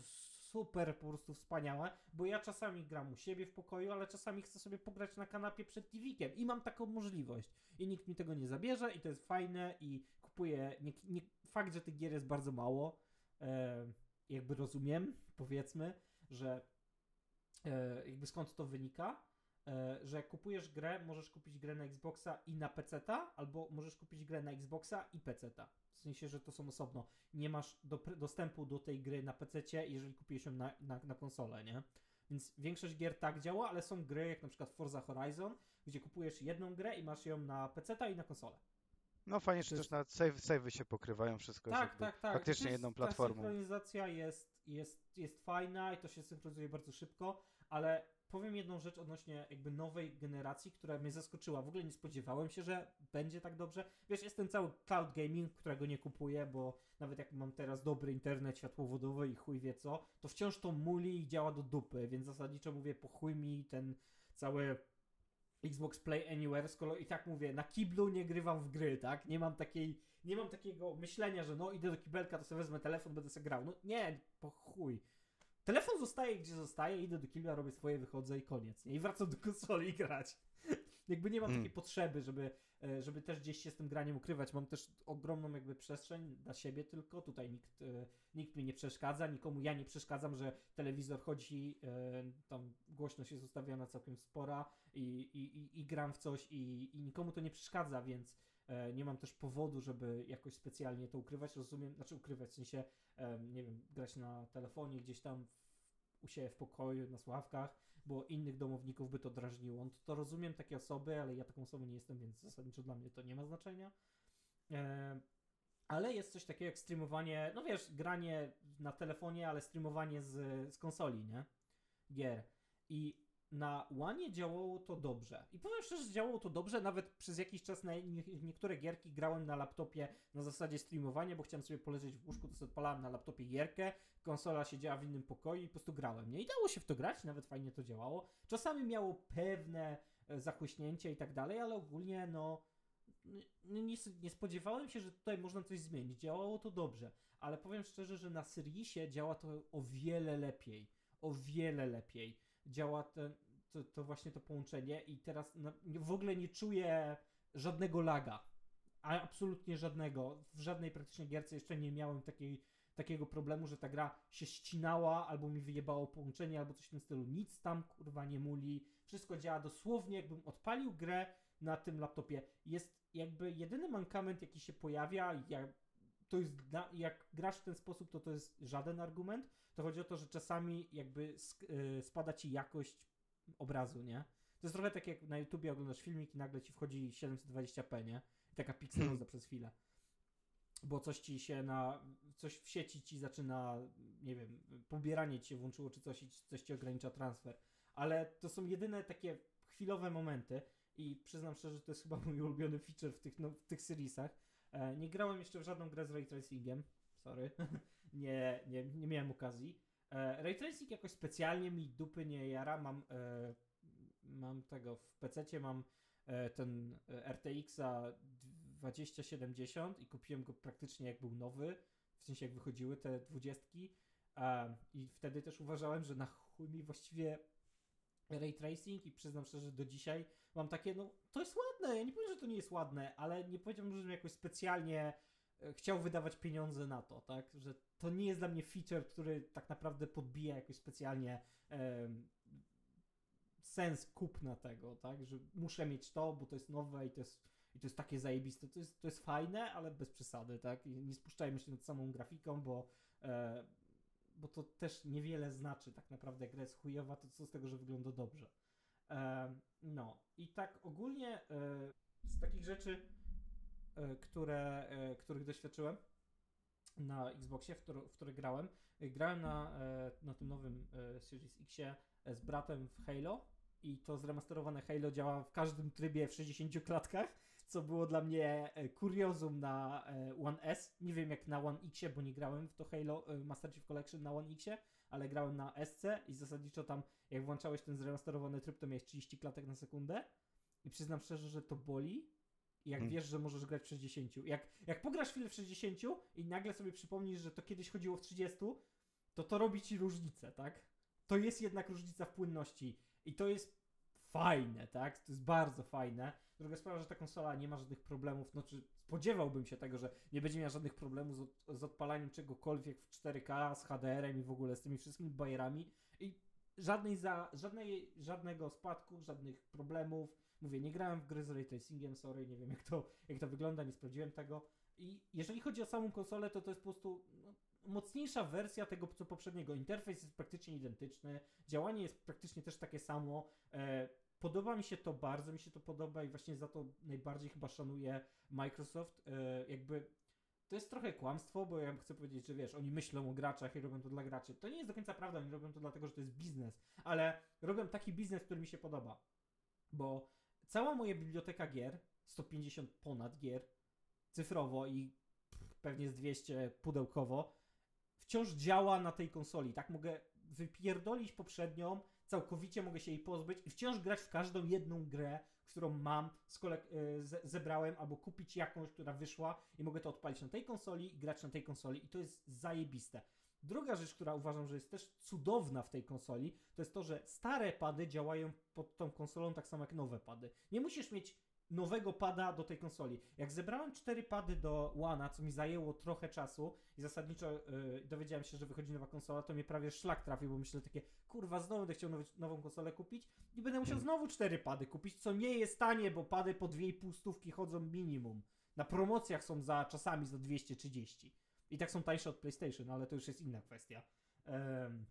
super po prostu wspaniałe, bo ja czasami gram u siebie w pokoju, ale czasami chcę sobie pograć na kanapie przed TV-kiem i mam taką możliwość. I nikt mi tego nie zabierze i to jest fajne i kupuję, nie, nie, fakt, że tych gier jest bardzo mało, e, jakby rozumiem, powiedzmy, że jakby skąd to wynika, e, że jak kupujesz grę, możesz kupić grę na Xboxa i na PC-ta, albo możesz kupić grę na Xboxa i PC-ta. W sensie, że to są osobno. Nie masz do, dostępu do tej gry na PC-cie, jeżeli kupiłeś ją na, na, na konsolę, nie? Więc większość gier tak działa, ale są gry jak na przykład Forza Horizon, gdzie kupujesz jedną grę i masz ją na PC-ta i na konsolę. No fajnie, że też na save, savey się pokrywają, wszystko Tak, tak, tak. faktycznie jedną Ta platformą. synchronizacja jest, jest, jest fajna i to się synchronizuje bardzo szybko, ale powiem jedną rzecz odnośnie jakby nowej generacji, która mnie zaskoczyła. W ogóle nie spodziewałem się, że będzie tak dobrze. Wiesz, jest ten cały cloud gaming, którego nie kupuję, bo nawet jak mam teraz dobry internet światłowodowy i chuj wie co, to wciąż to muli i działa do dupy, więc zasadniczo mówię, po chuj mi ten cały Xbox Play Anywhere, skoro i tak mówię, na kiblu nie grywam w gry, tak? Nie mam takiej, nie mam takiego myślenia, że no idę do kibelka, to sobie wezmę telefon, będę sobie grał. No nie, po chuj. Telefon zostaje gdzie zostaje, idę do kibla, robię swoje, wychodzę i koniec. Nie? I wracam do konsoli grać. <laughs> Jakby nie mam Mm. takiej potrzeby, żeby, e, żeby też gdzieś się z tym graniem ukrywać. Mam też ogromną jakby przestrzeń dla siebie tylko. Tutaj nikt, e, nikt mi nie przeszkadza, nikomu ja nie przeszkadzam, że telewizor chodzi, e, tam głośność jest ustawiona całkiem spora i, i, i, i gram w coś i, i nikomu to nie przeszkadza, więc nie mam też powodu, żeby jakoś specjalnie to ukrywać. Rozumiem, znaczy ukrywać, w sensie, e, nie wiem, grać na telefonie gdzieś tam u siebie w pokoju, na sławkach, bo innych domowników by to drażniło. No to, to rozumiem takie osoby, ale ja taką osobą nie jestem, więc zasadniczo dla mnie to nie ma znaczenia. E, ale jest coś takiego jak streamowanie, no wiesz, granie na telefonie, ale streamowanie z, z konsoli, nie? Gier. I na One działało to dobrze. I powiem szczerze, że działało to dobrze, nawet przez jakiś czas na nie, niektóre gierki grałem na laptopie na zasadzie streamowania, bo chciałem sobie poleżeć w łóżku, to odpalałem na laptopie gierkę, konsola siedziała w innym pokoju i po prostu grałem, nie? I dało się w to grać, nawet fajnie to działało. Czasami miało pewne e, zachłyśnięcie i tak dalej, ale ogólnie no nie, nie, nie spodziewałem się, że tutaj można coś zmienić. Działało to dobrze, ale powiem szczerze, że na Syriesie działa to o wiele lepiej. O wiele lepiej. Działa ten, to, to właśnie to połączenie i teraz na, w ogóle nie czuję żadnego laga. A absolutnie żadnego. W żadnej praktycznie gierce jeszcze nie miałem takiej, takiego problemu, że ta gra się ścinała, albo mi wyjebało połączenie, albo coś w tym stylu. Nic tam kurwa nie muli. Wszystko działa dosłownie, jakbym odpalił grę na tym laptopie. Jest jakby jedyny mankament, jaki się pojawia, to jest jak grasz w ten sposób, to to jest żaden argument. To chodzi o to, że czasami jakby y, spada ci jakość obrazu, nie? To jest trochę tak jak na YouTubie oglądasz filmik i nagle ci wchodzi 720p, nie? I taka pikseloza <clears throat> przez chwilę. Bo coś ci się na. coś w sieci ci zaczyna, nie wiem, pobieranie ci się włączyło, czy coś, coś ci ogranicza transfer. Ale to są jedyne takie chwilowe momenty i przyznam szczerze, że to jest chyba mój ulubiony feature w tych, no, w tych seriesach. E, nie grałem jeszcze w żadną grę z ray tracingiem. Sorry. <laughs> nie, nie, nie miałem okazji. E, ray tracing jakoś specjalnie mi dupy nie jara. Mam, e, mam tego w PC mam e, ten e, RTX-a 2070 i kupiłem go praktycznie jak był nowy. W sensie jak wychodziły te dwudziestki. E, I wtedy też uważałem, że na chuj mi właściwie ray tracing i przyznam szczerze, że do dzisiaj mam takie, no to jest ładne, ja nie powiem, że to nie jest ładne, ale nie powiedziałbym, żebym jakoś specjalnie chciał wydawać pieniądze na to, tak, że to nie jest dla mnie feature, który tak naprawdę podbija jakoś specjalnie em, sens kupna tego, tak, że muszę mieć to, bo to jest nowe i to jest, i to jest takie zajebiste, to jest, to jest fajne, ale bez przesady, tak, i nie spuszczajmy się nad samą grafiką, bo e, bo to też niewiele znaczy tak naprawdę, gra jest chujowa, to co z tego, że wygląda dobrze. E, no i tak ogólnie e, z takich rzeczy, e, które, e, których doświadczyłem na Xboxie, w, które, w które grałem, e, grałem na, e, na tym nowym e, Series X z bratem w Halo i to zremasterowane Halo działa w każdym trybie w 60 klatkach, co było dla mnie e, kuriozum na e, One S. Nie wiem jak na One X, bo nie grałem w to Halo e, Master Chief Collection na One X, ale grałem na SC i zasadniczo tam, jak włączałeś ten zremasterowany tryb, to miałeś 30 klatek na sekundę i przyznam szczerze, że to boli, jak Mm. wiesz, że możesz grać w 60. Jak, jak pograsz chwilę w 60 i nagle sobie przypomnisz, że to kiedyś chodziło w 30, to to robi ci różnicę, tak? To jest jednak różnica w płynności i to jest fajne, tak? To jest bardzo fajne. Druga sprawa, że ta konsola nie ma żadnych problemów, znaczy spodziewałbym się tego, że nie będzie miała żadnych problemów z, od, z odpalaniem czegokolwiek w 4K, z HDR-em i w ogóle z tymi wszystkimi bajerami i żadnej za, żadnej, żadnego spadku, żadnych problemów. Mówię, nie grałem w gry z ray tracingiem, sorry, nie wiem jak to, jak to wygląda, nie sprawdziłem tego. I jeżeli chodzi o samą konsolę, to to jest po prostu no, mocniejsza wersja tego co poprzedniego. Interfejs jest praktycznie identyczny, działanie jest praktycznie też takie samo. E, podoba mi się to bardzo, mi się to podoba i właśnie za to najbardziej chyba szanuję Microsoft. E, jakby to jest trochę kłamstwo, bo ja chcę powiedzieć, że wiesz, oni myślą o graczach i robią to dla graczy. To nie jest do końca prawda, oni robią to dlatego, że to jest biznes, ale robią taki biznes, który mi się podoba. Bo cała moja biblioteka gier, 150 ponad gier, cyfrowo i pewnie z 200 pudełkowo, wciąż działa na tej konsoli. Tak mogę wypierdolić poprzednią, całkowicie mogę się jej pozbyć i wciąż grać w każdą jedną grę, którą mam, e, ze- zebrałem, albo kupić jakąś, która wyszła i mogę to odpalić na tej konsoli i grać na tej konsoli i to jest zajebiste. Druga rzecz, która uważam, że jest też cudowna w tej konsoli, to jest to, że stare pady działają pod tą konsolą tak samo jak nowe pady. Nie musisz mieć nowego pada do tej konsoli. Jak zebrałem cztery pady do One'a, co mi zajęło trochę czasu i zasadniczo yy, dowiedziałem się, że wychodzi nowa konsola, to mnie prawie szlak trafił, bo myślę takie, kurwa, znowu będę chciał nowy, nową konsolę kupić i będę musiał znowu cztery pady kupić, co nie jest tanie, bo pady po 2,5 stówki chodzą minimum. Na promocjach są za czasami za 230. I tak są tańsze od PlayStation, ale to już jest inna kwestia. Em,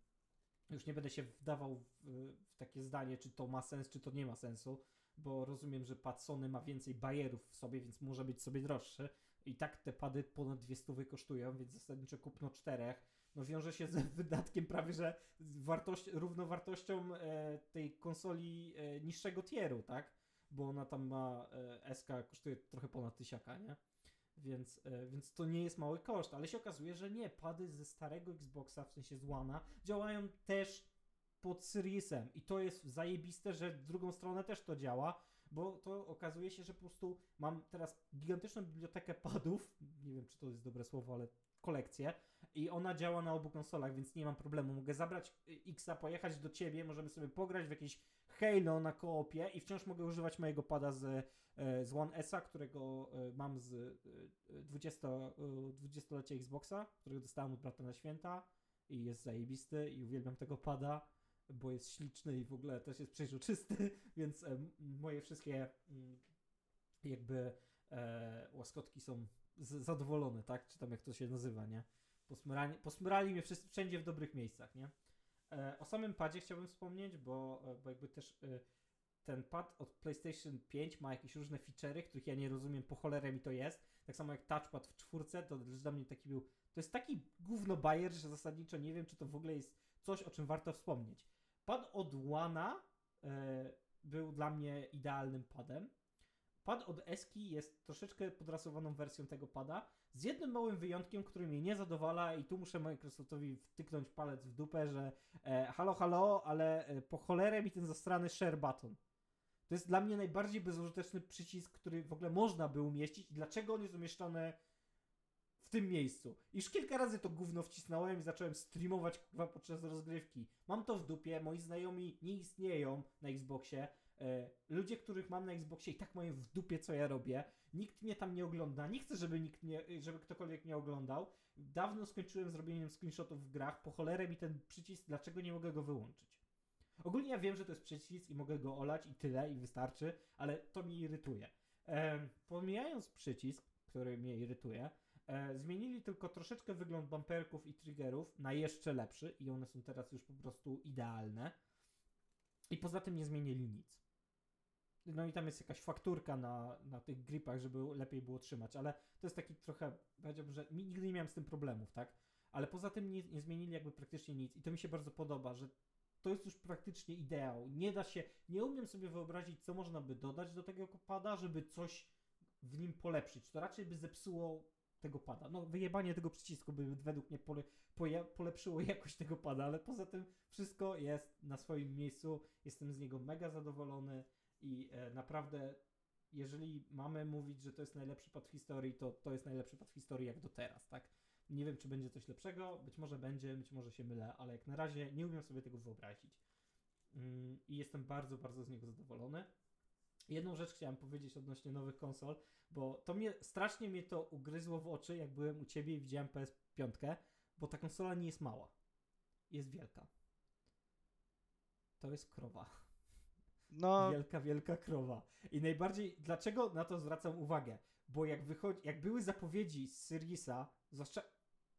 już nie będę się wdawał w, w takie zdanie, czy to ma sens, czy to nie ma sensu, bo rozumiem, że pad Sony ma więcej bajerów w sobie, więc może być sobie droższy. I tak te pady ponad 200 kosztują, więc zasadniczo kupno czterech no wiąże się z <laughs> wydatkiem prawie, że równowartością e, tej konsoli e, niższego tieru, tak? Bo ona tam ma, e, SK kosztuje trochę ponad tysiaka, nie? Więc, e, więc to nie jest mały koszt, ale się okazuje, że nie, pady ze starego Xboxa, w sensie z One'a, działają też pod Seriesem i to jest zajebiste, że w drugą stronę też to działa, bo to okazuje się, że po prostu mam teraz gigantyczną bibliotekę padów, nie wiem czy to jest dobre słowo, ale kolekcję i ona działa na obu konsolach, więc nie mam problemu. Mogę zabrać y, Xa, pojechać do ciebie, możemy sobie pograć w jakieś Halo na koopie i wciąż mogę używać mojego pada z, e, z One którego e, mam z e, 20, e, 20-lecia Xboxa, którego dostałem od brata na święta i jest zajebisty i uwielbiam tego pada, bo jest śliczny i w ogóle też jest przejrzysty, <laughs> więc moje wszystkie jakby e, łaskotki są z, zadowolone, tak? Czy tam jak to się nazywa, nie? Posmrali, posmrali mnie wszędzie w dobrych miejscach, nie? E, o samym padzie chciałbym wspomnieć, bo, e, bo jakby też e, ten pad od PlayStation 5 ma jakieś różne feature'y, których ja nie rozumiem, po cholerę mi to jest. Tak samo jak touchpad w czwórce, to dla mnie taki był... To jest taki gówno bajer, że zasadniczo nie wiem, czy to w ogóle jest coś, o czym warto wspomnieć. Pad od Łana e, był dla mnie idealnym padem. Pad od Eski jest troszeczkę podrasowaną wersją tego pada, z jednym małym wyjątkiem, który mnie nie zadowala i tu muszę Microsoftowi wtyknąć palec w dupę, że e, halo, halo, ale e, po cholerę mi ten zastrany share button. To jest dla mnie najbardziej bezużyteczny przycisk, który w ogóle można by umieścić i dlaczego on jest umieszczony w tym miejscu. Już kilka razy to gówno wcisnąłem i zacząłem streamować kurwa podczas rozgrywki. Mam to w dupie, moi znajomi nie istnieją na Xboxie. E, ludzie, których mam na Xboxie i tak mają w dupie co ja robię. Nikt mnie tam nie ogląda. Nie chcę, żeby nikt żeby ktokolwiek mnie oglądał. Dawno skończyłem z robieniem screenshotów w grach. Po cholerę mi ten przycisk, dlaczego nie mogę go wyłączyć? Ogólnie ja wiem, że to jest przycisk i mogę go olać i tyle, i wystarczy, ale to mnie irytuje. E, pomijając przycisk, który mnie irytuje, e, zmienili tylko troszeczkę wygląd bumperków i triggerów na jeszcze lepszy i one są teraz już po prostu idealne. I poza tym nie zmienili nic. No i tam jest jakaś fakturka na, na tych gripach, żeby lepiej było trzymać, ale to jest taki trochę, powiedziałbym, że nigdy nie miałem z tym problemów, tak? Ale poza tym nie, nie zmienili jakby praktycznie nic i to mi się bardzo podoba, że to jest już praktycznie ideał. Nie da się, nie umiem sobie wyobrazić, co można by dodać do tego pada, żeby coś w nim polepszyć. To raczej by zepsuło tego pada. No, wyjebanie tego przycisku by według mnie pole, poje, polepszyło <laughs> jakość tego pada, ale poza tym wszystko jest na swoim miejscu. Jestem z niego mega zadowolony i e, naprawdę, jeżeli mamy mówić, że to jest najlepszy pad w historii, to to jest najlepszy pad w historii jak do teraz, tak? Nie wiem, czy będzie coś lepszego, być może będzie, być może się mylę, ale jak na razie nie umiem sobie tego wyobrazić. Mm, I jestem bardzo, bardzo z niego zadowolony. Jedną rzecz chciałem powiedzieć odnośnie nowych konsol, bo to mnie, strasznie mnie to ugryzło w oczy, jak byłem u ciebie i widziałem PS5, bo ta konsola nie jest mała. Jest wielka. To jest krowa. No, Wielka, wielka krowa. I najbardziej, dlaczego na to zwracam uwagę? Bo jak, wychodzi, jak były zapowiedzi z Seriesa, zwłaszcza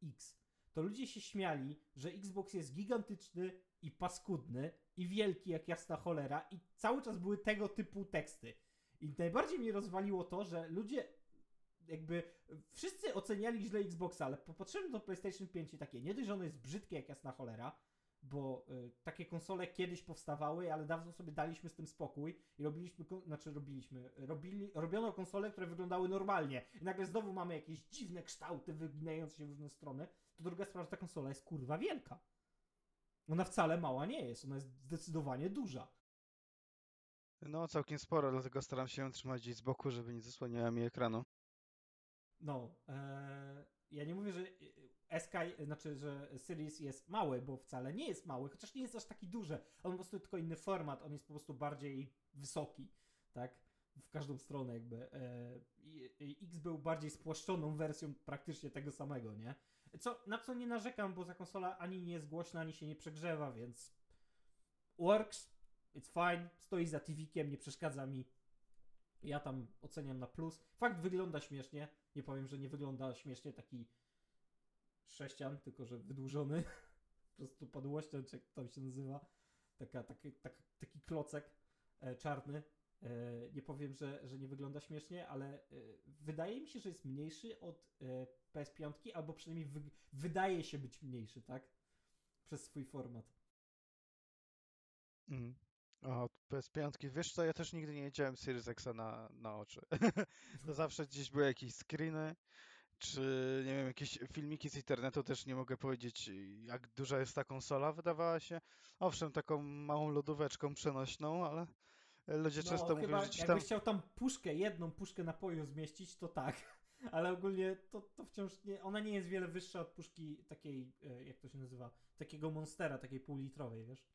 X, to ludzie się śmiali, że Xbox jest gigantyczny i paskudny i wielki jak jasna cholera i cały czas były tego typu teksty. I najbardziej mnie rozwaliło to, że ludzie jakby wszyscy oceniali źle Xboxa, ale popatrzyłem do PlayStation 5 i takie, nie dość, że ono jest brzydkie jak jasna cholera, bo y, takie konsole kiedyś powstawały, ale dawno sobie daliśmy z tym spokój i robiliśmy, znaczy robiliśmy, robili, robiono konsole, które wyglądały normalnie i nagle znowu mamy jakieś dziwne kształty wyginające się w różne strony, to druga sprawa, że ta konsola jest kurwa wielka. Ona wcale mała nie jest, ona jest zdecydowanie duża. no całkiem sporo, dlatego staram się ją trzymać gdzieś z boku, żeby nie zasłaniała mi ekranu. No, e, ja nie mówię, że e, SK, znaczy, że Series jest mały, bo wcale nie jest mały, chociaż nie jest aż taki duży. On po prostu tylko inny format, on jest po prostu bardziej wysoki, tak? W każdą stronę jakby. E, X był bardziej spłaszczoną wersją praktycznie tego samego, nie? Co, na co nie narzekam, bo za konsola ani nie jest głośna, ani się nie przegrzewa, więc works, it's fine, stoi za TV-kiem, nie przeszkadza mi. Ja tam oceniam na plus. Fakt wygląda śmiesznie. Nie powiem, że nie wygląda śmiesznie taki sześcian, tylko że wydłużony. <laughs> po prostu padłościan, czy jak to tam się nazywa. Taka, taki, tak, taki klocek e, czarny. E, nie powiem, że, że nie wygląda śmiesznie, ale e, wydaje mi się, że jest mniejszy od e, PS5, albo przynajmniej wy, wydaje się być mniejszy, tak? Przez swój format. A od PS5, wiesz co, ja też nigdy nie jeździłem Series X na, na oczy. <laughs> To <laughs> zawsze gdzieś były jakieś screeny, czy nie wiem, jakieś filmiki z internetu, też nie mogę powiedzieć jak duża jest ta konsola, wydawała się, owszem, taką małą lodóweczką przenośną, ale ludzie często mówią, że tam... chciał tam puszkę, jedną puszkę napoju zmieścić, to tak. <laughs> Ale ogólnie to, to wciąż nie, ona nie jest wiele wyższa od puszki takiej, e, jak to się nazywa, takiego monstera, takiej półlitrowej, wiesz?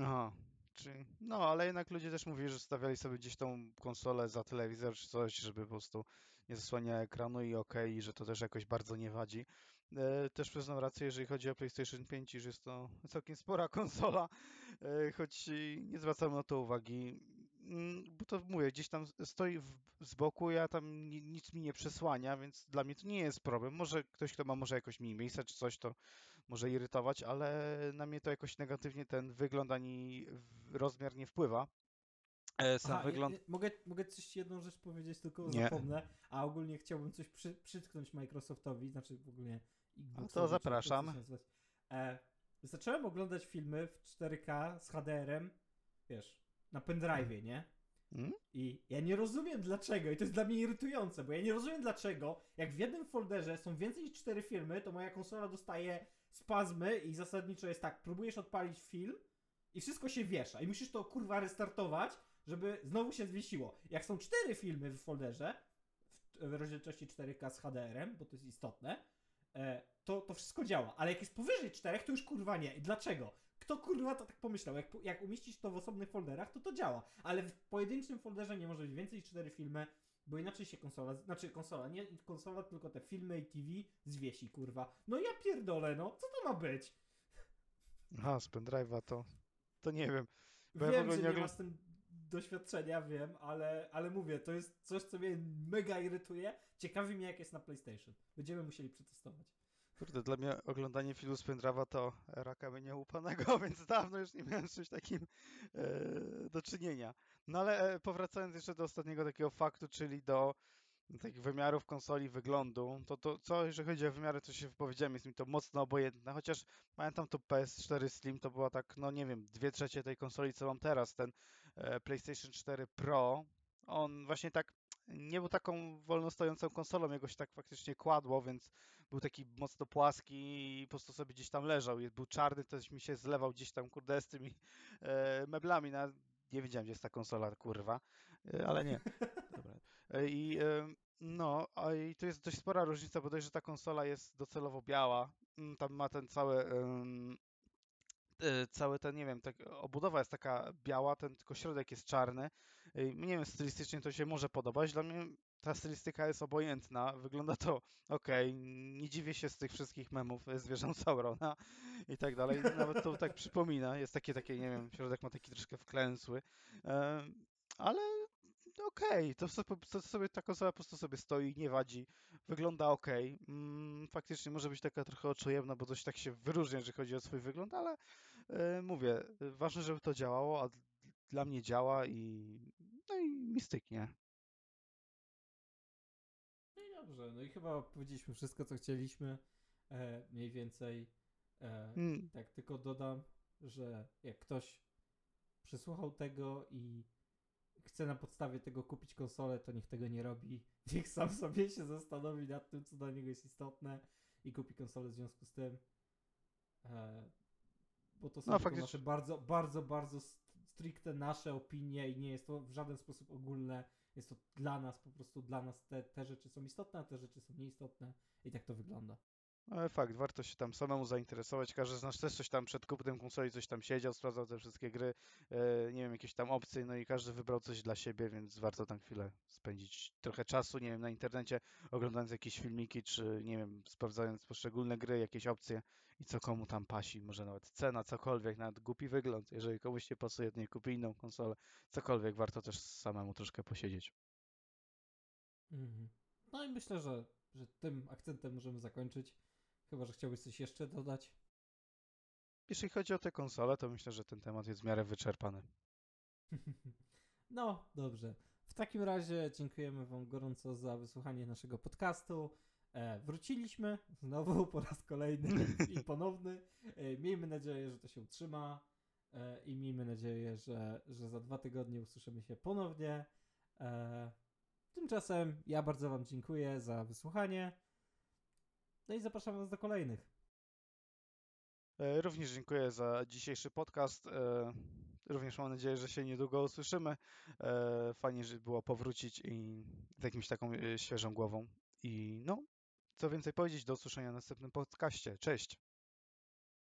Aha, czyli, no ale jednak ludzie też mówili, że stawiali sobie gdzieś tą konsolę za telewizor czy coś, żeby po prostu nie zasłania ekranu i i że to też jakoś bardzo nie wadzi. E, też przyznam rację, jeżeli chodzi o PlayStation 5, iż jest to całkiem spora <laughs> konsola, e, choć nie zwracam na to uwagi, Mm, bo to mówię, gdzieś tam stoi z boku, ja tam ni, nic mi nie przesłania, więc dla mnie to nie jest problem. Może ktoś, kto ma może jakoś mniej miejsca czy coś, to może irytować, ale na mnie to jakoś negatywnie ten wygląd ani rozmiar nie wpływa. E, Sam Aha, wygląd. je- mogę, mogę coś jedną rzecz powiedzieć, tylko Nie. zapomnę, a ogólnie chciałbym coś przy, przytknąć Microsoftowi, znaczy w ogóle Xboxowi, to zapraszam. to nazywać. E, zacząłem oglądać filmy w 4K z HDR-em, wiesz, na pendrive'ie, nie? Mm? I ja nie rozumiem dlaczego, i to jest dla mnie irytujące, bo ja nie rozumiem dlaczego, jak w jednym folderze są więcej niż cztery filmy, to moja konsola dostaje spazmy i zasadniczo jest tak, próbujesz odpalić film i wszystko się wiesza i musisz to kurwa restartować, żeby znowu się zwiesiło. Jak są cztery filmy w folderze, w, rozdzielczości 4K z HDR-em, bo to jest istotne, e, to, to wszystko działa, ale jak jest powyżej czterech, to już kurwa nie. I dlaczego? Kto kurwa to tak pomyślał? Jak, jak umieścisz to w osobnych folderach, to to działa. Ale w pojedynczym folderze nie może być więcej niż cztery filmy, bo inaczej się konsola, znaczy konsola, nie konsola, tylko te filmy i TV zwiesi, kurwa. No ja pierdolę, no, co to ma być? Aha, z pendrive'a to, to nie wiem. Bo ja wiem, ogóle że nie ogl- masz z tym doświadczenia, wiem, ale, ale mówię, to jest coś, co mnie mega irytuje. Ciekawi mnie, jak jest na PlayStation. Będziemy musieli przetestować. Kurde, dla mnie oglądanie filmu z pendrive'a to era kamienia łupanego, <laughs> więc dawno już nie miałem z czymś takim e, do czynienia. No ale e, powracając jeszcze do ostatniego takiego faktu, czyli do takich wymiarów konsoli, wyglądu, to, to co, jeżeli chodzi o wymiary, to się wypowiedziałem, jest mi to mocno obojętne, chociaż pamiętam to PS4 Slim, to była tak, no nie wiem, dwie trzecie tej konsoli, co mam teraz, ten PlayStation 4 Pro, on właśnie tak nie był taką wolno stojącą konsolą, jego się tak faktycznie kładło, więc był taki mocno płaski i po prostu sobie gdzieś tam leżał. Był czarny, też mi się zlewał gdzieś tam, kurde, z tymi e, meblami. Na... Nie wiedziałem, gdzie jest ta konsola, kurwa, e, ale nie. Dobra. E, I e, no, i to jest dość spora różnica, bo dość, że ta konsola jest docelowo biała. mm, Tam ma ten cały e, cały ten, nie wiem, tak, obudowa jest taka biała, ten tylko środek jest czarny. Nie wiem, stylistycznie to się może podobać. Dla mnie ta stylistyka jest obojętna. Wygląda to <laughs> ok. Nie dziwię się z tych wszystkich memów e, zwierząt Saurona i tak dalej. Nawet to tak przypomina. Jest takie, takie, nie wiem, środek ma taki troszkę wklęsły. Ale okej, to, sobie, to sobie ta konsola po prostu sobie stoi, nie wadzi, wygląda ok. Faktycznie może być taka trochę oczojemna, bo coś tak się wyróżnia, jeżeli chodzi o swój wygląd, ale e, mówię, e, ważne, żeby to działało, a dla mnie działa i no i mi styknie. No i dobrze, no i chyba powiedzieliśmy wszystko, co chcieliśmy. E, mniej więcej. E, Mm, tak, tylko dodam, że jak ktoś przesłuchał tego i chce na podstawie tego kupić konsolę, to niech tego nie robi. <laughs> Niech sam sobie się zastanowi nad tym, co dla niego jest istotne i kupi konsolę w związku z tym. E, bo to są No, faktycznie- nasze bardzo, bardzo, bardzo st- stricte nasze opinie i nie jest to w żaden sposób ogólne. Jest to dla nas, po prostu dla nas te, te rzeczy są istotne, a te rzeczy są nieistotne i tak to wygląda. Ale fakt, warto się tam samemu zainteresować. Każdy z nas też coś tam przed kupnem konsoli coś tam siedział, sprawdzał te wszystkie gry, e, nie wiem, jakieś tam opcje, no i każdy wybrał coś dla siebie, więc warto tam chwilę spędzić trochę czasu, nie wiem, na internecie, oglądając jakieś filmiki, czy nie wiem, sprawdzając poszczególne gry, jakieś opcje i co komu tam pasi, może nawet cena, cokolwiek, nawet głupi wygląd. Jeżeli komuś nie pasuje, nie kupi inną konsolę, cokolwiek, warto też samemu troszkę posiedzieć. Mhm. No i myślę, że, że tym akcentem możemy zakończyć. Chyba, że chciałbyś coś jeszcze dodać. Jeśli chodzi o te konsole, to myślę, że ten temat jest w miarę wyczerpany. <laughs> No, dobrze. W takim razie dziękujemy Wam gorąco za wysłuchanie naszego podcastu. E, wróciliśmy znowu po raz kolejny i <laughs> ponowny. E, miejmy nadzieję, że to się utrzyma e, i miejmy nadzieję, że, że za dwa tygodnie usłyszymy się ponownie. E, tymczasem ja bardzo Wam dziękuję za wysłuchanie. No i zapraszam Was do kolejnych. E, Również dziękuję za dzisiejszy podcast. E, Również mam nadzieję, że się niedługo usłyszymy. E, Fajnie, że było powrócić i z jakimś taką świeżą głową. I no, co więcej powiedzieć, do usłyszenia w następnym podcaście. Cześć!